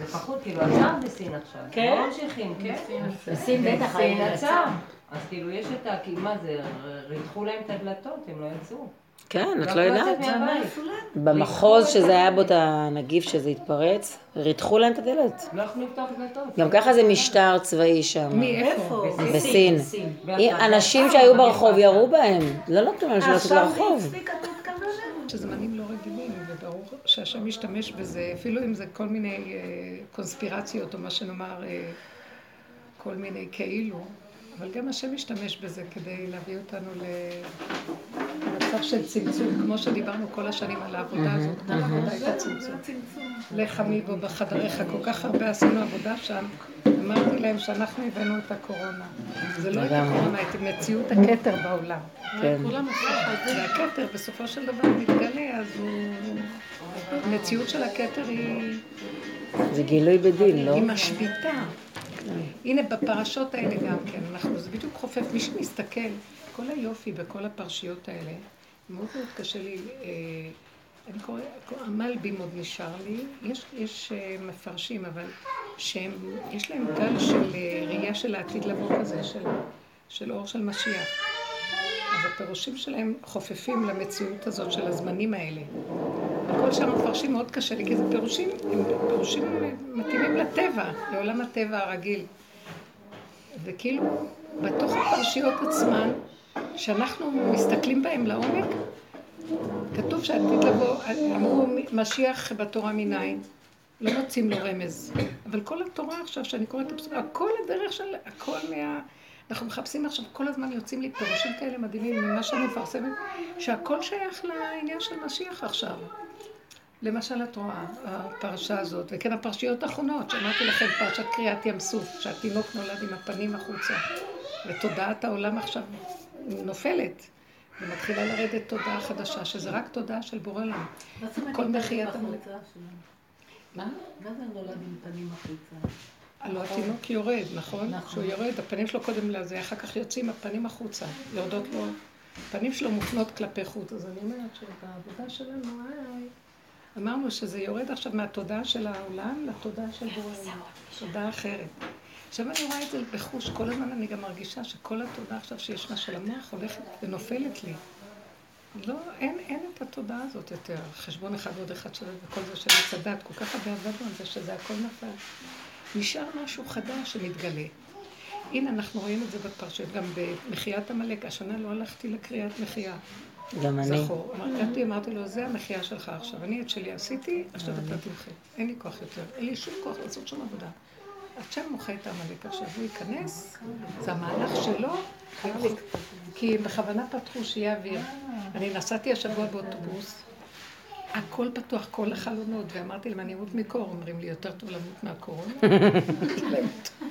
זה פחות, כאילו עצר בסין עכשיו. כן? לא ממשיכים, כן? בסין בטח בסין היה עצר. אז כאילו יש את ה... כי מה זה, ריתחו להם את הדלתות, הם לא יצאו. כן, את לא יודעת. במחוז שזה היה בו את הנגיף שזה התפרץ, ריתחו להם את הדלת. לא יכלו לפתוח דלתות. גם ככה זה משטר צבאי שם. איפה? בסין. בסין. אנשים שהיו ברחוב ירו בהם. לא נתנו לאנשים לצאת לרחוב. שזה זמנים לא רגילים, וברור שהשם משתמש בזה, אפילו אם זה כל מיני אה, קונספירציות, או מה שנאמר, אה, כל מיני כאילו, אבל גם השם משתמש בזה כדי להביא אותנו למצב של צמצום, כמו שדיברנו כל השנים על העבודה הזאת, כל העבודה הייתה צמצום. לך עמי בו בחדריך, כל כך הרבה עשינו עבודה שם, אמרתי להם שאנחנו הבאנו את הקורונה. זה לא את הקורונה, את מציאות הכתר בעולם. כן. והכתר בסופו של דבר מתגלה, אז. המציאות של הכתר היא... זה גילוי בדין, לא? היא משביתה. הנה בפרשות האלה גם כן, אנחנו, זה בדיוק חופף, מי שמסתכל, כל היופי בכל הפרשיות האלה, מאוד מאוד קשה לי, אה, אני קורא, המלבים עוד נשאר לי, יש, יש אה, מפרשים, אבל שהם, יש להם גל של אה, ראייה של העתיד לבוא כזה, של, של אור של משיח. אז הפירושים שלהם חופפים למציאות הזאת של הזמנים האלה. הכל שם מפרשים מאוד קשה לי, כי זה פירושים, הם פירושים מתאימים לטבע, לעולם הטבע הרגיל. וכאילו, בתוך הפרשיות עצמן, שאנחנו מסתכלים בהם לעומק, כתוב שעתיד לבוא, אמרו משיח בתורה מניין, לא מוצאים לו רמז. אבל כל התורה עכשיו, שאני קוראת את הפסוק, הכל הדרך של, הכל מה... אנחנו מחפשים עכשיו, כל הזמן יוצאים לי פירושים כאלה מדהימים ממה שאני מפרסמת, שהכל שייך לעניין של משיח עכשיו. למשל את רואה, הפרשה הזאת, וכן הפרשיות האחרונות, שאמרתי לכם, פרשת קריאת ים סוף, שהתינוק נולד עם הפנים החוצה, ותודעת העולם עכשיו נופלת, ומתחילה לרדת תודעה חדשה, שזה רק תודעה של בורא עולם. כל מחיית. מה? מה זה נולד עם פנים החוצה? הלוא התינוק יורד, נכון? נכון. כשהוא יורד, הפנים שלו קודם לזה, אחר כך יוצאים הפנים החוצה, יורדות לו, הפנים שלו מופנות כלפי חוץ. אז אני אומרת שבעבודה שלנו, היי, אמרנו שזה יורד עכשיו מהתודעה של העולם לתודעה של בורא עולם, תודעה אחרת. עכשיו אני רואה את זה בחוש, כל הזמן אני גם מרגישה שכל התודעה עכשיו שישנה של המוח הולכת ונופלת לי. לא, אין, אין את התודעה הזאת יותר. חשבון אחד ועוד אחד שווה וכל זה של עץ הדת, כל כך הרבה עבדנו על זה שזה הכל נפל. נשאר משהו חדש שמתגלה. הנה, אנחנו רואים את זה בפרשת, גם במחיית עמלק. השנה לא הלכתי לקריאת מחייה. גם אני. זכור. אמרתי, אמרתי לו, זה המחייה שלך עכשיו. אני את שלי עשיתי, עכשיו אתה תמחה. אין לי כוח יותר. אין לי שום כוח לעשות שום עבודה. השם מוחה את העמלק עכשיו, הוא ייכנס, זה המהלך שלו, כי בכוונה פתחו שיהיה אוויר. אני נסעתי השבוע באוטובוס, הכל פתוח, כל החלונות, ואמרתי להם, אני אמות מקור, אומרים לי, יותר טוב למות מהקורונה? אמרתי להם,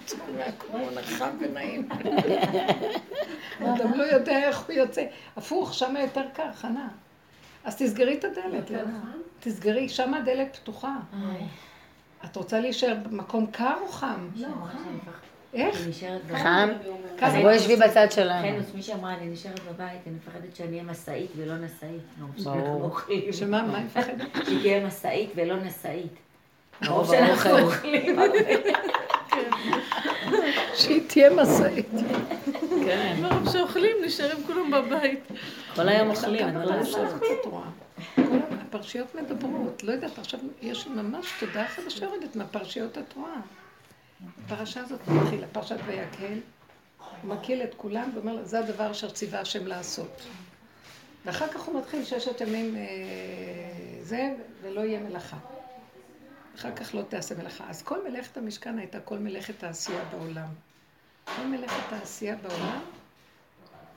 טוב מהקורונה חם ונעים. אדם לא יודע איך הוא יוצא. הפוך, שם יותר קר, חנה. אז תסגרי את הדלת, לא? תסגרי, שם הדלת פתוחה. את רוצה להישאר במקום קר או חם? לא, איך? אני נשארת בבית. חם? אז. בואי שבי בצד שלנו. חנוס, מי שאמרה, אני נשארת בבית, אני מפחדת שאני אהיה משאית ולא נשאית. ברור. אוכלים. שמה, מה היא מפחדת? שהיא תהיה משאית ולא נשאית. מרוב שאנחנו. אוכלים. שהיא תהיה משאית. כן. מרוב שאוכלים, נשארים כולם בבית. כל היום אוכלים, אני לא אבל הפרשיות מדברות, לא יודעת, עכשיו יש ממש תודעה חדשה יורדת מהפרשיות את רואה. הפרשה הזאת מתחילה, פרשת ויקהל, הוא מקיל את כולם ואומר זה הדבר אשר ציווה השם לעשות. ואחר כך הוא מתחיל ששת ימים אה, זה, ולא יהיה מלאכה. אחר כך לא תעשה מלאכה. אז כל מלאכת המשכן הייתה כל מלאכת העשייה בעולם. כל מלאכת העשייה בעולם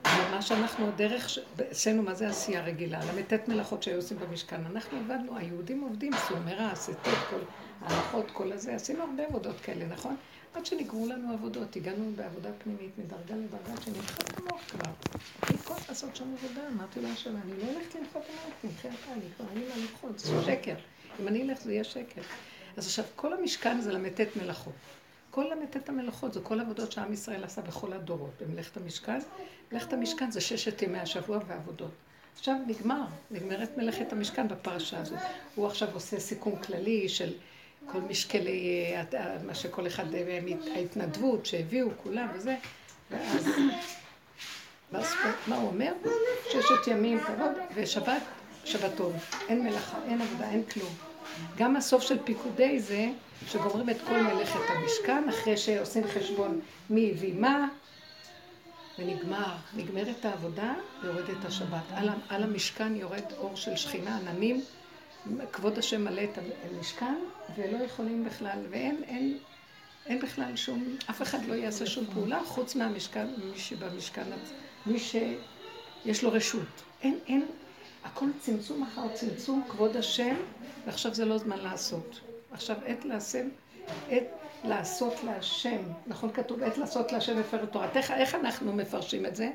ומה שאנחנו, הדרך, ש- אצלנו, מה זה עשייה רגילה? ל"ט מלאכות שהיו עושים במשכן. אנחנו עבדנו, היהודים עובדים, סומרה, הסתות, כל ההלכות, כל הזה. עשינו הרבה עבודות כאלה, נכון? עד שנגמרו לנו עבודות, הגענו בעבודה פנימית, מדרגה לדרגה, שנמחק המוח כבר. אני כל לעשות שם עבודה, אמרתי לו השם, אני לא הולכת למחוק המוח, תמחי אתה, אני כבר אין לי מה למחות, זה שקר. אם אני אלך זה יהיה שקר. אז עכשיו, כל המשכן זה ל"ט מלאכות. כל ל"ט המלאכות זה כל העבודות שעם ישראל עשה בכל הדורות. במלאכת המשכן, מלאכת המשכן זה ששת ימי השבוע ועבודות. עכשיו נגמר, נגמרת מלאכת המשכן בפרשה הזאת. הוא עכשיו עושה סיכום כללי של כל משקלי, מה שכל אחד, אה, ההתנדבות שהביאו כולם וזה, ואז, מה הוא אומר? ששת ימים תעבוד, ושבת, שבתון. אין מלאכה, אין עבודה, אין כלום. גם הסוף של פיקודי זה שגומרים את כל מלאכת המשכן, אחרי שעושים חשבון מי הביא מה, ונגמר, נגמרת העבודה, יורדת השבת. על המשכן יורד אור של שכינה, עננים, כבוד השם מלא את המשכן, ולא יכולים בכלל, ואין אין, אין בכלל שום, אף אחד לא יעשה שום פעולה חוץ מהמשכן, מי שבמשכן, מי שיש לו רשות. אין, אין, הכל צמצום אחר צמצום, כבוד השם, ועכשיו זה לא זמן לעשות. עכשיו עת לעשם, עת לעשות להשם. נכון כתוב עת לעשות להשם מפר תורת. איך, איך אנחנו מפרשים את זה?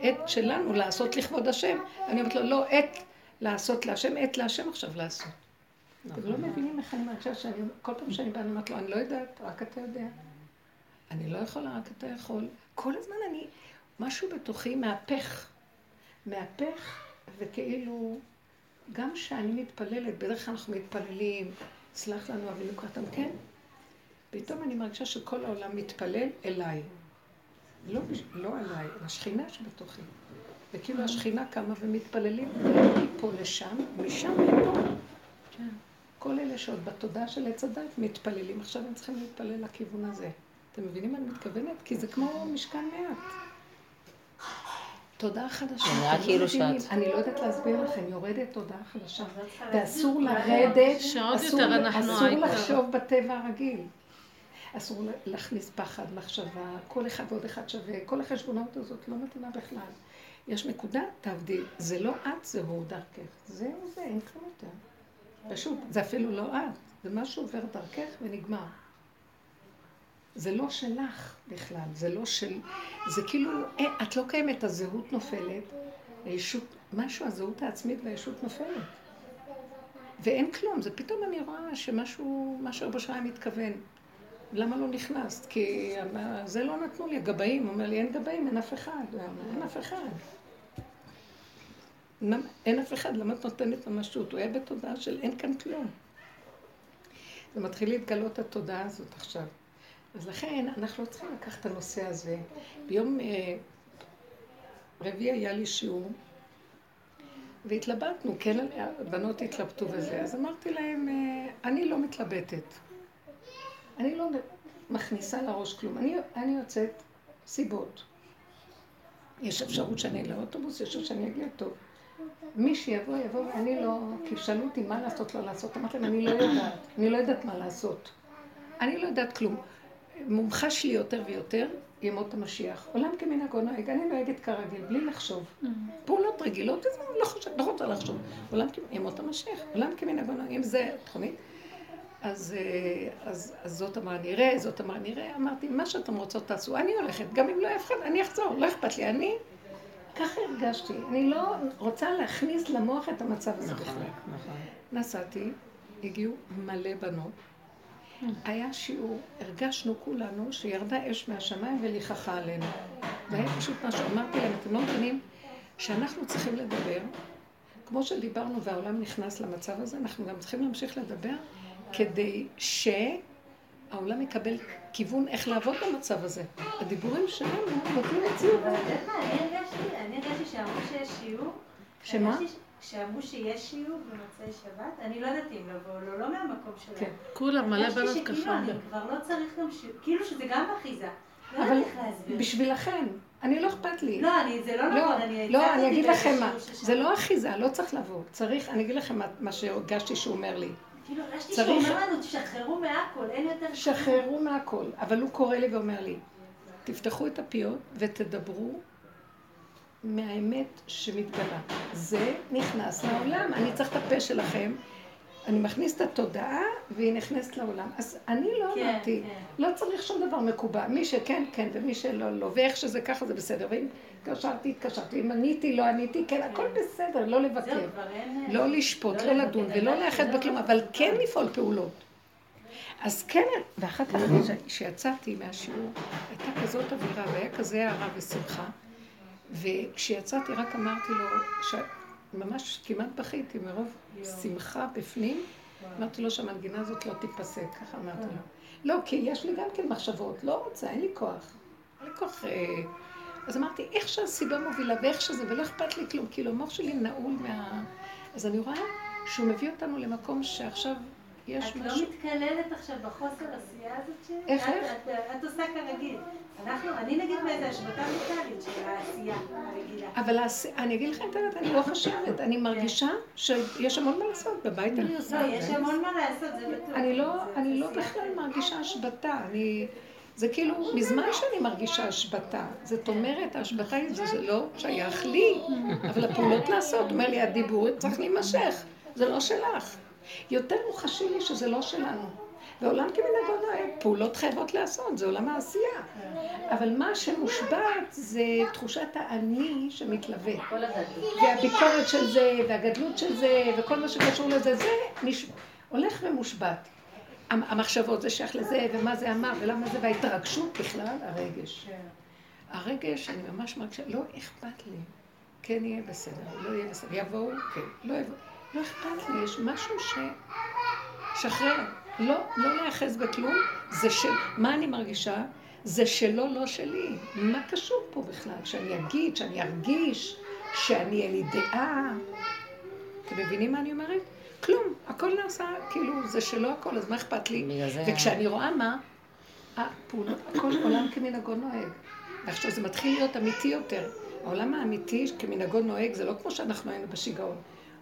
עת שלנו לעשות לכבוד השם. אני אומרת לו, לא, עת לעשות להשם, עת להשם עכשיו לעשות. אתם לא מבינים איך אני מרגישה שאני, כל פעם שאני באה, אני אומרת לו, אני לא יודעת, רק אתה יודע. אני לא יכולה, רק אתה יכול. כל הזמן אני, משהו בתוכי מהפך. מהפך, וכאילו, גם כשאני מתפללת, בדרך כלל אנחנו מתפללים, סלח לנו אבינו קרתם, כן? פתאום אני מרגישה שכל העולם מתפלל אליי. לא, לא עליי, השכינה שבתוכי. וכאילו השכינה קמה ומתפללים מפה לשם, משם לפה. כן. כל אלה שעוד בתודעה של עץ הדת מתפללים, עכשיו הם צריכים להתפלל לכיוון הזה. אתם מבינים מה אני מתכוונת? כי זה כמו משכן מעט. תודעה חדשה. נראה כאילו שאת... אני לא יודעת להסביר לכם, יורדת תודעה חדשה. ואסור לרדת, אסור לחשוב בטבע הרגיל. אסור להכניס פחד, מחשבה, כל אחד ועוד אחד שווה, כל החשבונות הזאת לא מתאימה בכלל. יש נקודה, תעבדי, זה לא את, זה הוא דרכך. זהו זה, אין כלום יותר. פשוט, זה אפילו לא את, זה משהו עובר דרכך ונגמר. זה לא שלך בכלל, זה לא של... זה כאילו, אה, את לא קיימת, הזהות נופלת, הישות, משהו, הזהות העצמית והישות נופלת. ואין כלום, זה פתאום אני רואה שמשהו, משהו רבו שלהם מתכוון. למה לא נכנסת? כי זה לא נתנו לי, הגבאים, אומר לי, אין גבאים, אין אף אחד. אין אף אחד. אין אף אחד, למה את נותנת ממשות? הוא היה בתודעה של אין כאן כלום. זה מתחיל להתגלות התודעה הזאת עכשיו. אז לכן אנחנו לא צריכים לקחת את הנושא הזה. ביום אה, רביעי היה לי שיעור, והתלבטנו, כן, הבנות התלבטו וזה, אז אמרתי להם, אה, אני לא מתלבטת. אני לא מכניסה לראש כלום. אני, אני יוצאת סיבות. יש אפשרות שאני לאוטובוס, יש אפשרות שאני אגיע טוב. מי שיבוא, יבוא, ואני לא... כי שאלו אותי מה לעשות, לא לעשות. אמרתי להם, אני לא יודעת. אני לא יודעת מה לעשות. אני לא יודעת כלום. מומחש לי יותר ויותר ימות המשיח. עולם כמנהגו נוהג, אני נוהגת כרגיל, בלי לחשוב. Mm. פעולות רגילות, אז אני לא, חושב, לא רוצה לחשוב. עולם כימות המשיח, עולם כמנהגו נוהג, אם זה תוכנית. אז, אה, אז, אז זאת אמרה נראה, זאת אמרה נראה, אמרתי, מה שאתם רוצות תעשו, אני הולכת, גם אם לא אף אחד, אני אחזור, לא אכפת לי, אני, ככה הרגשתי, אני לא רוצה להכניס למוח את המצב הזה נכון, בכלל. נכון. נסעתי, הגיעו מלא בנות, היה שיעור, הרגשנו כולנו שירדה אש מהשמיים וליחכה עלינו. זה היה פשוט משהו, אמרתי להם, אתם לא מבינים שאנחנו צריכים לדבר, כמו שדיברנו והעולם נכנס למצב הזה, אנחנו גם צריכים להמשיך לדבר כדי שהעולם יקבל כיוון איך לעבוד במצב הזה. הדיבורים שלנו נותנים מציאות. אבל את יודעת מה, אני הרגשתי שאמרו שיש שיעור. שמה? שאמרו שיש שיעור במוצאי שבת, אני לא יודעת אם לבוא, לא, לא מהמקום שלהם. כן. כולם, מלא בנות ככה. אני כבר לא צריך גם שיעור, כאילו שזה גם אחיזה. לא אבל. בשבילכם, אני לא אכפת לי. לא, אני, זה לא לא, נכון, אני לא, אני אגיד לכם מה. זה לא אחיזה, לא צריך לבוא. צריך, אני אגיד לכם מה שהרגשתי שהוא אומר לי. כאילו, הרגשתי שהוא אומר לנו, תשחררו מהכל, אין יותר... שחררו מהכל. אבל הוא קורא לי ואומר לי, תפתחו את הפיות ותדברו מהאמת שמתגלה. זה נכנס לעולם. אני צריך את הפה שלכם. אני מכניס את התודעה והיא נכנסת לעולם. אז אני לא כן, אמרתי, כן. לא צריך שום דבר מקובע. מי שכן, כן, ומי שלא, לא. ואיך שזה ככה זה בסדר. ואם התקשרתי, התקשרתי. אם עניתי, לא עניתי, כן, הכל בסדר, לא לבקר. לא לשפוט, לא לא לדון ולא זה לאחד לא בכלום, מה אבל כן. לפעול פעולות. אז כן, ואחר כך כשיצאתי מהשיעור, הייתה כזאת אווירה והיה כזה הערה ושמחה, וכשיצאתי רק אמרתי לו. ממש כמעט בכיתי מרוב שמחה בפנים, אמרתי לו שהמנגינה הזאת לא תיפסק, ככה אמרתי לו. לא, כי יש לי גם כן מחשבות, לא רוצה, אין לי כוח. אין לי כוח... אה, אז אמרתי, איך שהסיבה מובילה ואיך שזה, ולא אכפת לי כלום, כאילו המוח שלי נעול מה... אז אני רואה שהוא מביא אותנו למקום שעכשיו יש את לא משהו... מתקללת עכשיו בחוסר עשייה הזאת שלי? איך, את- איך? את- את עושה כרגיל. אנחנו, אני נגיד באיזה השבתה מנטלית של העשייה הרגילה. אבל אני אגיד לכם את האמת, אני לא חושבת, אני מרגישה שיש המון מה לעשות, בבית אני עושה. לא, יש המון מה לעשות, זה בטוח. אני לא, אני לא בכלל מרגישה השבתה, אני... זה כאילו, מזמן שאני מרגישה השבתה. זאת אומרת, ההשבתה היא, זה, זה לא שייך לי, אבל הפעולות לעשות, אומר לי, הדיבור צריך להימשך, זה לא שלך. יותר מוחשי לי שזה לא שלנו. ועולם כמנהגו נוהג, פעולות חייבות לעשות, זה עולם העשייה. אבל מה שמושבת זה תחושת האני שמתלווה. והביקורת של זה, והגדלות של זה, וכל מה שקשור לזה, זה נש... הולך ומושבת. המ- המחשבות זה שייך לזה, ומה זה אמר, ולמה זה, וההתרגשות בכלל, הרגש. הרגש, אני ממש מרגישה, לא אכפת לי. כן יהיה בסדר, לא יהיה בסדר. יבואו, כן, לא יבואו. לא אכפת לי, יש משהו ש... שחרר. לא, לא להיאחז בכלום, זה של... מה אני מרגישה? זה שלו, לא שלי. מה קשור פה בכלל? שאני אגיד, שאני ארגיש, שאני אהיה לי דעה. אתם מבינים מה אני אומרת? כלום, הכל נעשה, כאילו, זה שלו הכל, אז מה אכפת לי? וכשאני רואה מה, הפעולות, הכל עולם כמנהגו נוהג. ועכשיו זה מתחיל להיות אמיתי יותר. העולם האמיתי כמנהגו נוהג זה לא כמו שאנחנו היינו בשיגעון.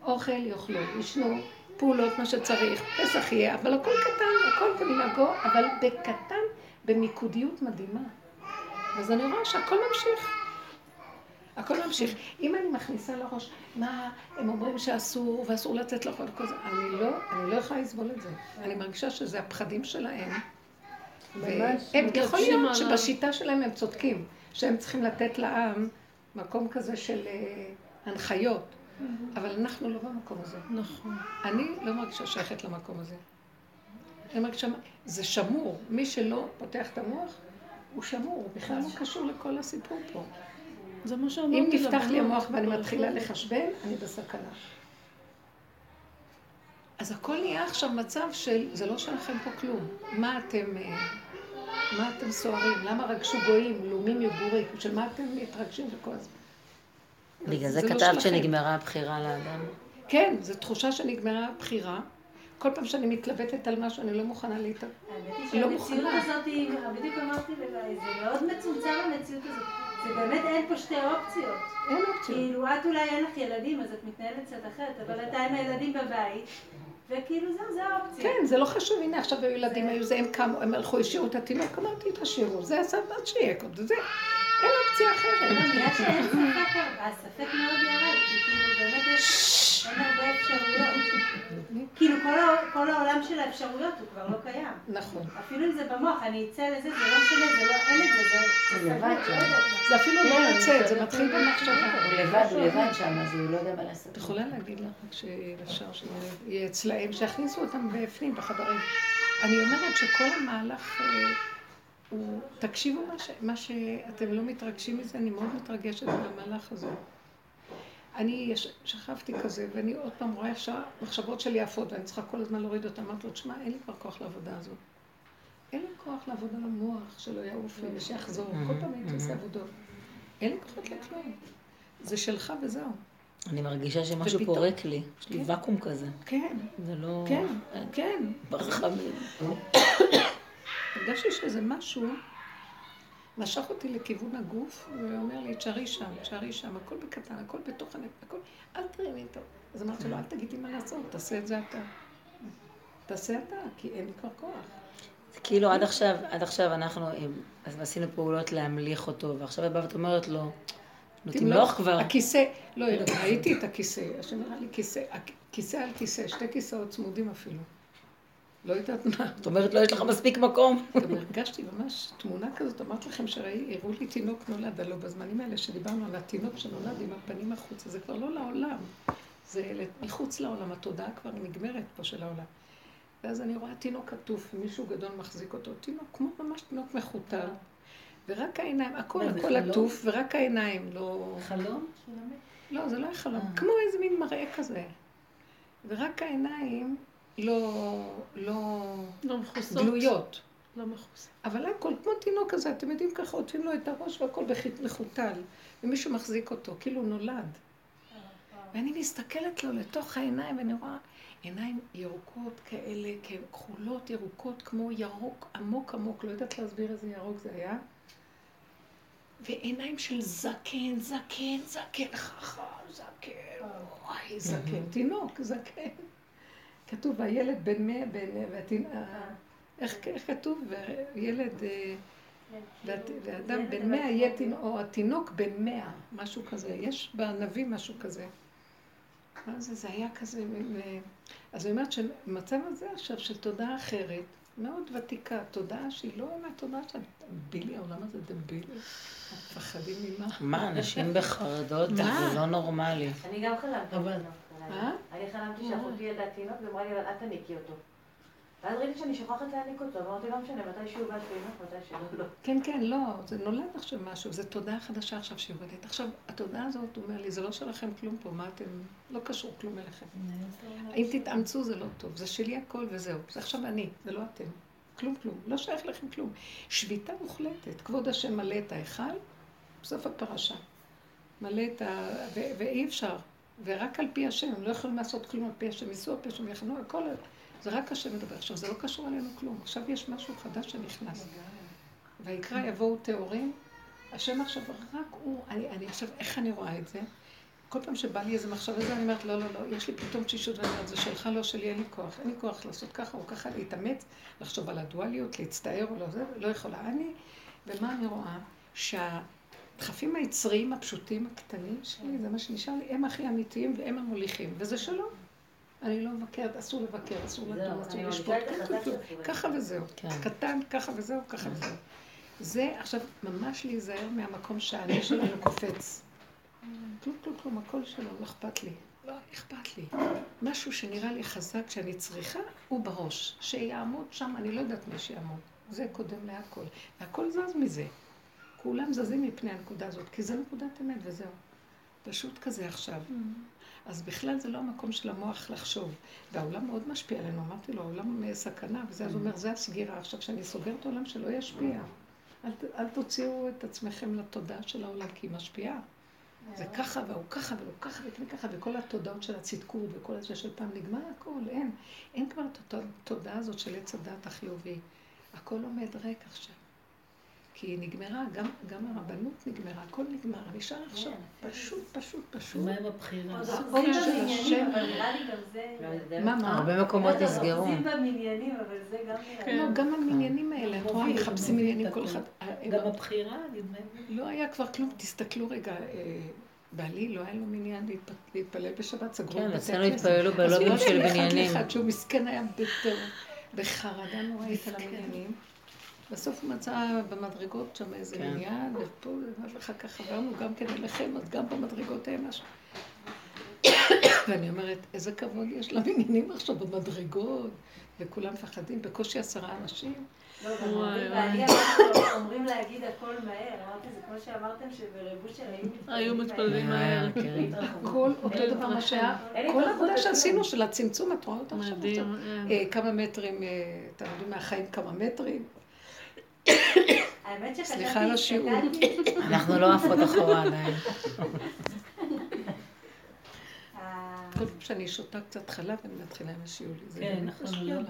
אוכל יאכלו, ישנו, פעולות מה שצריך, פסח יהיה, אבל הכל קטן, הכל כמנהגו, אבל בקטן, במיקודיות מדהימה. אז אני רואה שהכל ממשיך. הכל ממשיך. אם אני מכניסה לראש, מה, הם אומרים שאסור, ואסור לצאת לאכול כל זה, אני לא, אני לא יכולה לסבול את זה. אני מרגישה שזה הפחדים שלהם. והם, יכול להיות. שבשיטה שלהם הם צודקים, שהם צריכים לתת לעם מקום כזה של אה, הנחיות, אבל אנחנו לא במקום הזה. נכון. אני לא מרגישה שייכת למקום הזה. אני מרגישה, זה שמור. מי שלא פותח את המוח, הוא שמור, הוא בכלל לא קשור לכל הסיפור פה. זה מה שאמרתי אם נפתח לי לבנות. המוח ואני מתחילה לחשבן, אני בסכנה. אז הכל נהיה עכשיו מצב של, זה לא שלכם פה כלום. מה אתם, אה, מה אתם סוערים? למה רגשו גויים, לאומים יגורי? של מה אתם מתרגשים וכל הזמן? בגלל זה זה לא כתבת שלכם. שנגמרה הבחירה לאדם. כן, זו תחושה שנגמרה הבחירה. כל פעם שאני מתלבטת על משהו, אני לא מוכנה להתאר. האמת היא לא שהמציאות. הזאת, היא- בדיוק אמרתי לבעי, זה מאוד מצומצם המציאות הזאת. זה באמת אין פה שתי אופציות. אין אופציה. כאילו, את אולי אין לך ילדים, אז את מתנהלת קצת אחרת, אבל אתה עם הילדים בבית, וכאילו זהו, זה האופציה. כן, זה לא חשוב, הנה עכשיו היו ילדים, היו זה, הם קמו, הם הלכו, השאירו את התינוק, אמרתי, תשאירו, זה הסבת שיהיה, זה, אין אופציה אחרת. לא, נראה שאין ספק, הספק מאוד ירד, כי כאילו באמת יש, אין הרבה אפשרויות. כאילו כל העולם של האפשרויות הוא כבר לא קיים. נכון. אפילו אם זה במוח, אני אצא לזה, זה לא משנה, זה לא, אין את זה, זה... לבד לא. זה אפילו לא כן, לצאת, זה הוא מתחיל במחשבה. הוא לבד, הוא לבד שם, אז הוא לא יודע מה לעשות. את יכולה להגיד לך רק שאפשר שיהיה אצלהם, שיכניסו אותם בפנים, בחדרים. אני אומרת שכל המהלך אה, הוא, תקשיבו מה, ש, מה שאתם לא מתרגשים מזה, אני מאוד מתרגשת מהמהלך הזה. אני יש- שכבתי כזה, ואני עוד פעם רואה שהמחשבות שלי עפות, ואני צריכה כל הזמן להוריד אותן. אמרתי לו, תשמע, אין לי כבר כוח לעבודה הזאת. אין לי כוח לעבוד על המוח, שלא יעוף לי ושיחזור. כל פעם הייתי עושה עבודות. אין לי כוחות לכלום. זה שלך וזהו. אני מרגישה שמשהו ופתאום- פה ריק לי. יש לי כן. ואקום כזה. כן, זה לא... כן. כן. ברחמים. הרגשתי שזה משהו משך אותי לכיוון הגוף, ואומר לי, תשארי שם, תשארי שם, הכל בקטן, הכל בתוך הנפש, הכל, אל תרימי איתו. אז אמרתי לו, אל תגיד לי מה לעשות, תעשה את זה אתה. תעשה אתה, כי אין לי כבר כוח. כאילו עד עכשיו, עד עכשיו אנחנו אז עשינו פעולות להמליך אותו, ועכשיו את באה ואת אומרת לו, נו תמלוך כבר. הכיסא, לא ראיתי את הכיסא, השם נראה לי כיסא, כיסא על כיסא, שתי כיסאות צמודים אפילו. לא יודעת מה. זאת אומרת, לא יש לך מספיק מקום. גם הרגשתי ממש תמונה כזאת, אמרתי לכם שהראו לי תינוק נולד, הלוא בזמנים האלה שדיברנו על התינוק שנולד עם הפנים החוצה, זה כבר לא לעולם, זה מחוץ לעולם, התודעה כבר נגמרת פה של העולם. ואז אני רואה תינוק עטוף, מישהו גדול מחזיק אותו, תינוק כמו ממש תינוק מחוטל, ורק העיניים, הכל, הכל? עטוף, ורק העיניים, לא... חלום? לא, זה לא היה חלום, אה. כמו איזה מין מראה כזה. ורק העיניים לא, לא לא מכוסות. גלויות. לא מכוסות. אבל הכל כמו תינוק כזה, אתם יודעים ככה, עוטפים לו את הראש והכל בחית מחותל, ומישהו מחזיק אותו, כאילו הוא נולד. ואני מסתכלת לו לתוך העיניים, ואני רואה עיניים ירוקות כאלה, כחולות ירוקות, כמו ירוק עמוק עמוק, לא יודעת להסביר איזה ירוק זה היה. ועיניים של זקן, זקן, זקן, חכם, זקן, וואי, זקן, תינוק, זקן. כתוב, הילד בן מאה, בן... והתינוק... איך איך כתוב? ילד... אה, ואת- ואדם בן מאה יהיה תינוק, או התינוק בן מאה, משהו כזה. יש בנביא משהו כזה. מה זה? זה היה כזה... מין, אה, אז אני אומרת שבמצב הזה עכשיו של תודעה אחרת, מאוד ותיקה, תודעה שהיא לא מהתודעה של דבילי, העולם הזה דבילי. מפחדים ממה? מה, אנשים בחרדות? זה לא נורמלי. אני גם חלמתי. אה? אני חלמתי שאחותי ילדה תינוק ואמרה לי, אבל את תניקי אותו. ואז ראיתי שאני שוכחת להניק אותו, אמרתי, לא משנה, מתי שהוא בא תינוק, מתי שלא, לא. כן, כן, לא, זה נולד עכשיו משהו, זו תודעה חדשה עכשיו שיורדת. עכשיו, התודעה הזאת, הוא אומר לי, זה לא שלכם כלום פה, מה אתם, לא קשור כלום אליכם. אם תתאמצו זה לא טוב, זה שלי הכל וזהו. זה עכשיו אני, זה לא אתם. כלום כלום, לא שייך לכם כלום. שביתה מוחלטת, כבוד השם מלא את ההיכל, בסוף הפרשה. מלא את ה... ואי אפשר. ורק על פי השם, הם לא יכולים לעשות כלום על פי השם, ייסעו על פי השם, יכנו הכל, זה רק השם מדבר. עכשיו, זה לא קשור אלינו כלום. עכשיו יש משהו חדש שנכנס. ויקרא יבואו טהורים, השם עכשיו, רק הוא, אני, אני עכשיו, איך אני רואה את זה? כל פעם שבא לי איזה מחשב וזה, אני אומרת, לא, לא, לא, יש לי פתאום תשישות, ואני אומרת, זה שלך, לא שלי, אין לי כוח. אין לי כוח לעשות ככה או ככה, להתאמץ, לחשוב על הדואליות, להצטער או לא זה, לא יכולה. אני, ומה אני רואה? שהדחפים היצריים הפשוטים, הקטנים שלי, זה מה שנשאר לי, הם הכי אמיתיים והם המוליכים, וזה שלום. אני לא מבקרת, אסור לבקר, אסור לדון, אסור לשפוט, החזק כלום, שלך. ככה וזהו. כן. קטן, ככה וזהו, ככה וזהו. זה עכשיו ממש להיזהר מהמקום שהאני שלנו קופץ. כלום, כלום, כלום, הכל שלו, לא אכפת לי. לא אכפת לי. משהו שנראה לי חזק שאני צריכה, הוא בראש. שיעמוד שם, אני לא יודעת מי שיעמוד. זה קודם להכל. והכל זז מזה. כולם זזים מפני הנקודה הזאת, כי זה נקודת אמת וזהו. פשוט כזה עכשיו. אז בכלל זה לא המקום של המוח לחשוב. והעולם מאוד משפיע עלינו, אמרתי לו, העולם סכנה, וזה, אז הוא אומר, זה הסגירה. עכשיו, כשאני סוגר את העולם שלא ישפיע, אל, ת- אל תוציאו את עצמכם לתודעה של העולם, כי היא משפיעה. זה ככה, והוא ככה, והוא ככה, וכן ככה, וכל התודעות של הצדקות, וכל הזה של פעם, נגמר הכל, אין. אין כבר את התודעה הזאת של עץ הדת החיובי. הכל עומד ריק עכשיו. כי היא נגמרה, גם, גם הרבנות נגמרה, הכל נגמר. נשאר עכשיו פשוט, פשוט, פשוט. מה עם הבחירה? עוד האור אוחזים של השם. אבל נראה לי גם זה... מה, מה? הרבה מקומות נסגרו. אוחזים בבניינים, אבל זה גם נראה לי... לא, גם המניינים האלה, את רואה, מחפשים עניינים כל אחד. גם הבחירה, נדמה לי. לא היה כבר כלום, תסתכלו רגע, אה, בעלי לא היה לו מניין להתפ- להתפלל בשבת, סגרו כן, את בתי אצלנו הכנסת. התפללו אז בלובים הוא של הולך לאחד בניינים. לאחד, שהוא מסכן היה בטר- בחרדה נוראית על המניינים. בסוף הוא מצא במדרגות שם איזה כן. מניין, ופה, ואחר כך עברנו גם כן אליכם, אז גם במדרגות היה משהו. ואני אומרת, איזה כבוד יש לבניינים עכשיו במדרגות, וכולם מפחדים, בקושי עשרה אנשים. לא. ואני אומרים להגיד הכל מהר. אמרתי, זה כמו שאמרתם שבריבוש של היו היו מתפללים מהר, מהר. כן. הכל אותו דבר מה שהיה, כל העבודה. שעשינו של הצמצום, את רואה אותה. עכשיו? כן. אה, כמה מטרים, אה, אתם יודעים מהחיים כמה מטרים? האמת שחשבתי... סליחה על השיעור. אנחנו לא עפות אחורה עדיין. אה, כל פעם שאני שותה קצת חלב, אני מתחילה עם השיעור. כן, נכון, לא לא.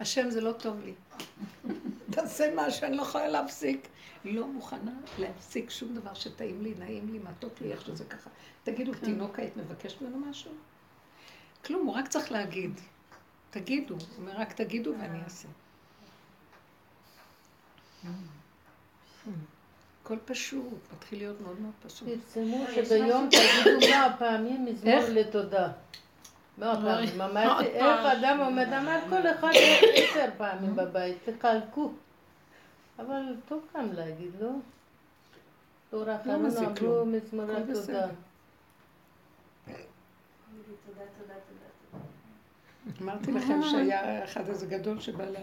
השם זה לא טוב לי. תעשה משהו, אני לא יכולה להפסיק. לא מוכנה להפסיק שום דבר שטעים לי, נעים לי, מתוק לי, איך שזה ככה. תגידו, תינוק היית מבקשת ממנו משהו? כלום, הוא רק צריך להגיד. תגידו, הוא אומר, רק תגידו ואני אעשה. הכל פשוט, מתחיל להיות מאוד מאוד פשוט. לא, יש שביום תגידו מאה פעמים מזמור? לתודה. מאה פעמים. אמרתי, איך. אדם עומד, אמר כל אחד עשר פעמים בבית, תחלקו. אבל טוב גם להגיד, לא? לא מזיק אמרו. מזמור התודה. בסדר. תודה, תודה, תודה, תודה. אמרתי לכם שהיה אחד איזה גדול שבא ל...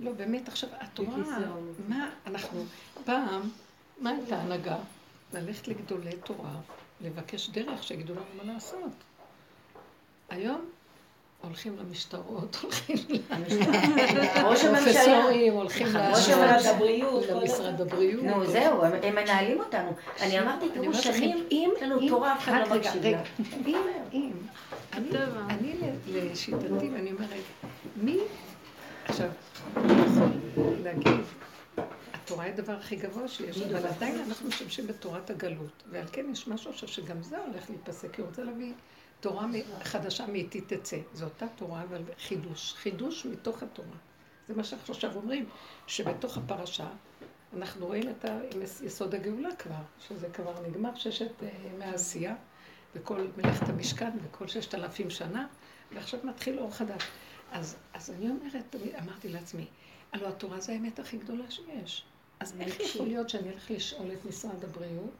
לא, באמת, עכשיו, את רואה, מה אנחנו, פעם, מה הייתה הנהגה? ללכת לגדולי תורה, לבקש דרך שיגידו לנו מה לעשות. היום הולכים למשטרות, הולכים. לפרופסורים, הולכים למשרד הבריאות. נו, זהו, הם מנהלים אותנו. אני אמרתי, תראו, שנים, אם, אם- תורה, אף אחד רק לא רגע, מקשיב רגע. לה. אם, אם, אני, לשיטתי, ואני אומרת, מי, עכשיו, יכול להגיד, התורה היא הדבר הכי גבוה שיש, אבל עדיין אנחנו משתמשים בתורת הגלות, ועל כן יש משהו עכשיו שגם זה הולך להיפסק, כי הוא רוצה להביא תורה חדשה מאיתי תצא. זו אותה תורה, אבל חידוש, חידוש מתוך התורה. זה מה שאנחנו עכשיו אומרים, שבתוך הפרשה אנחנו רואים את יסוד הגאולה כבר, שזה כבר נגמר ששת אה, וכל מלאכת המשכן וכל ששת אלפים שנה, ועכשיו מתחיל אור חדש. אז, אז אני אומרת, אמרתי לעצמי, הלוא התורה זה האמת הכי גדולה שיש. אז איך יכול להיות שאני אלך לשאול את משרד הבריאות,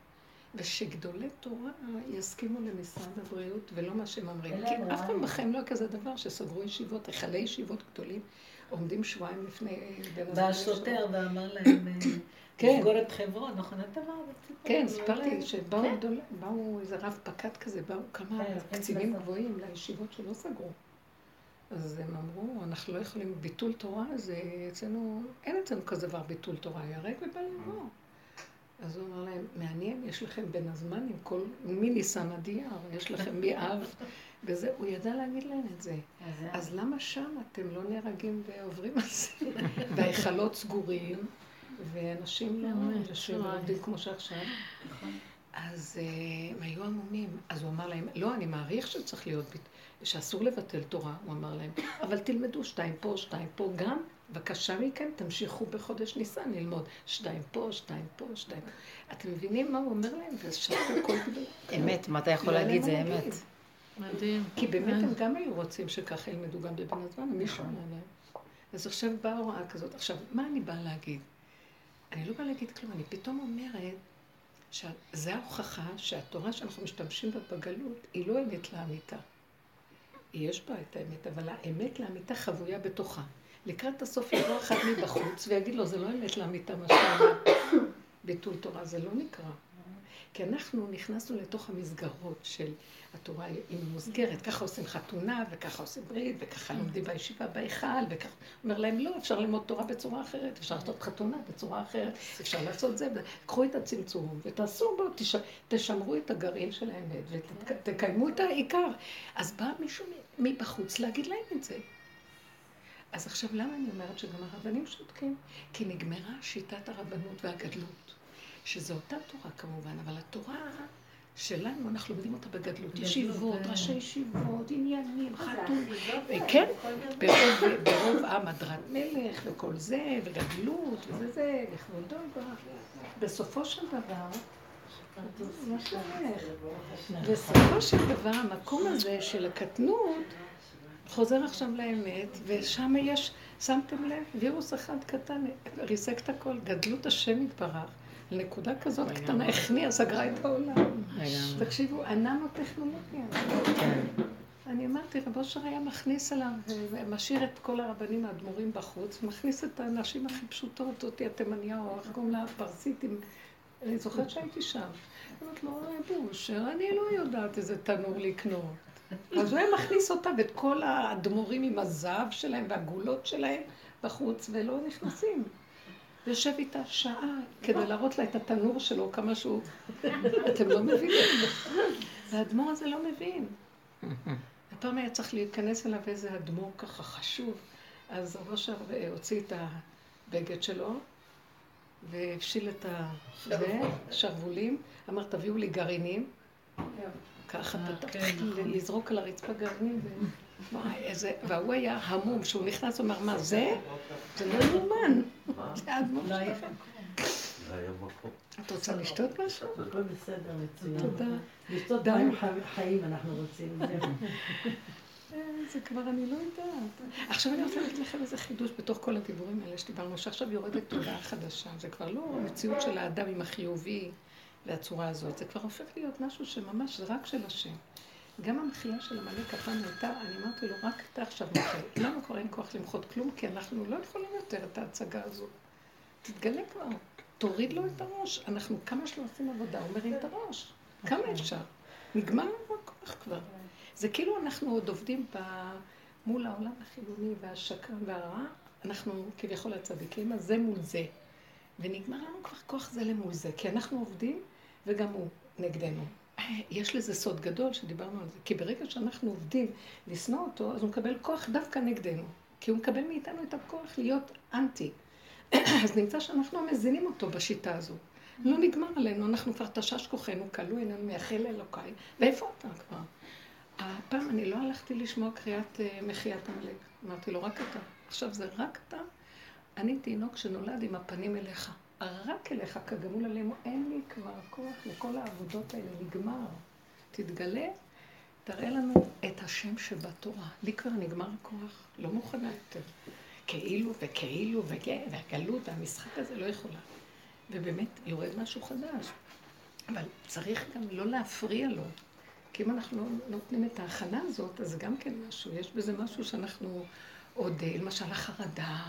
ושגדולי תורה יסכימו למשרד הבריאות ולא מה שהם אומרים? כי אף פעם בחיים לא היה כזה דבר שסגרו ישיבות, היכלי ישיבות גדולים, עומדים שבועיים לפני אה, בן בא. השוטר ואמר להם אה, כן. לסגור את חברון, נכון? את אמרת. כן, סיפרתי יודע. שבאו כן. איזה רב פקד כזה, באו כמה כן, קצינים. גבוהים לישיבות שלא סגרו. אז הם אמרו, אנחנו לא יכולים, ביטול תורה זה אצלנו, אין אצלנו כזה דבר ביטול תורה, ייהרג ובל יבוא. אז הוא אמר להם, מעניין, יש לכם בין הזמנים, כל, מניסן עד אייר, יש לכם מאב, וזה, הוא ידע להגיד להם את זה. אז למה שם אתם לא נהרגים ועוברים על זה? וההיכלות סגורים, ואנשים לא יושבים ועובדים כמו שעכשיו. אז אה, הם היו עמומים. אז הוא אמר להם, לא, אני מעריך שצריך להיות, שאסור לבטל תורה, הוא אמר להם, אבל תלמדו שתיים פה, שתיים פה, גם, בבקשה מכם, תמשיכו בחודש ניסן ללמוד. שתיים פה, שתיים פה, שתיים. אתם מבינים מה הוא אומר להם? ושתו כל גדול. אמת, מה אתה יכול לא להגיד, להם זה מה אמת. מדהים. כי באמת הם גם היו רוצים שככה ילמדו גם בבן הזמן, מישהו אמר להם. אז עכשיו באה הוראה כזאת. עכשיו, מה אני באה להגיד? אני לא באה להגיד כלום, אני פתאום אומרת שזה ההוכחה שהתורה שאנחנו משתמשים בה בגלות היא לא אמת לאמיתה. יש בה את האמת, אבל האמת לאמיתה חבויה בתוכה. לקראת הסוף יבוא אחד מבחוץ ויגיד לו, זה לא אמת לאמיתה מה שאומר. ביטול תורה זה לא נקרא. כי אנחנו נכנסנו לתוך המסגרות של התורה היא מוסגרת, ככה עושים חתונה, וככה עושים ברית, וככה לומדים בישיבה בהיכל, וככה... אומר להם, לא, אפשר ללמוד תורה בצורה אחרת, אפשר לעשות חתונה בצורה אחרת, אפשר לעשות זה, קחו את הצמצום, ותעשו בו, תש... תשמרו את הגרעין של האמת, ותקיימו את העיקר. אז בא מישהו מבחוץ להגיד להם את זה. אז עכשיו, למה אני אומרת שגם הרבנים שותקים? כי נגמרה שיטת הרבנות והגדלות. שזו אותה תורה כמובן, אבל התורה שלנו, אנחנו לומדים אותה בגדלות. ישיבות, ראשי ישיבות, עניינים, חתום. כן, ברוב, עם הדרת מלך וכל זה, וגדלות, וזה זה, לכבודו. בסופו של דבר, שלומך? בסופו של דבר, המקום הזה של הקטנות חוזר עכשיו לאמת, ושם יש, שמתם לב, וירוס אחד קטן, ריסק את הכל, גדלות השם יתברך. נקודה כזאת קטנה, הכניעה, סגרה את העולם. תקשיבו, הננו-טכנולוגיה. אני אמרתי, רב אושר היה מכניס אליו, ומשאיר את כל הרבנים האדמו"רים בחוץ, ומכניס את הנשים הכי פשוטות, אותי התימניה, או איך קוראים לה, הפרסית. אני זוכרת שהייתי שם. אמרתי לו, בושר, אני לא יודעת איזה תנור לקנות. אז הוא היה מכניס אותה ואת כל האדמו"רים עם הזהב שלהם והגולות שלהם בחוץ, ולא נכנסים. יושב איתה שעה כדי להראות לה את התנור שלו, כמה שהוא... אתם לא מבינים. והאדמו"ר הזה לא מבין. הפעם היה צריך להיכנס אליו איזה אדמו"ר ככה חשוב. אז ראש הוציא את הבגד שלו, והבשיל את השרוולים, אמר, תביאו לי גרעינים. ככה פתח, לזרוק על הרצפה גרעינים. וואי, איזה... והוא היה המום, כשהוא נכנס, הוא אמר, מה זה? זה לא יאומן. זה האדמו"ר שלכם. את רוצה לשתות משהו? הכל בסדר, מצוין. תודה. לשתות. מים חיים אנחנו רוצים. אה, זה כבר אני לא יודעת. עכשיו אני רוצה להגיד לכם איזה חידוש בתוך כל הדיבורים האלה שדיברנו, שעכשיו יורדת תודעה חדשה. זה כבר לא המציאות של האדם עם החיובי והצורה הזאת, זה כבר הופך להיות משהו שממש זה רק של השם. גם המחייה של עמלק הפעם הייתה, אני אמרתי לו, רק אתה עכשיו מחה. לנו כבר אין כוח למחות כלום, כי אנחנו לא יכולים יותר את ההצגה הזאת. תתגלה כבר. תוריד לו את הראש. אנחנו כמה שלא עושים עבודה, הוא מרים את הראש. כמה אפשר? נגמר לנו הכוח כבר. זה כאילו אנחנו עוד עובדים ב... מול העולם החילוני והשקרן והרע, אנחנו כביכול הצדיקים, אז זה מול זה. ונגמר לנו כבר כוח זה למול זה, כי אנחנו עובדים וגם הוא נגדנו. יש לזה סוד גדול שדיברנו על זה, כי ברגע שאנחנו עובדים לשנוא אותו, אז הוא מקבל כוח דווקא נגדנו, כי הוא מקבל מאיתנו את הכוח להיות אנטי. אז נמצא שאנחנו מזינים אותו בשיטה הזו. לא נגמר עלינו, אנחנו כבר תשש כוחנו, כלו עינינו מייחל אלוקיי, ואיפה אתה כבר? הפעם אני לא הלכתי לשמוע קריאת אה, מחיית עמלק. אמרתי לו, רק אתה. עכשיו זה רק אתה. אני תינוק שנולד עם הפנים אליך. רק אליך כגמול עלינו. אין לי כבר כוח לכל העבודות האלה, נגמר. תתגלה, תראה לנו את השם שבתורה. לי כבר נגמר הכוח, לא מוכנה יותר. כאילו וכאילו והגלות והמשחק הזה לא יכולה. ובאמת יורד משהו חדש. אבל צריך גם לא להפריע לו. כי אם אנחנו לא נותנים את ההכנה הזאת, אז גם כן משהו, יש בזה משהו שאנחנו עוד, אה, למשל החרדה,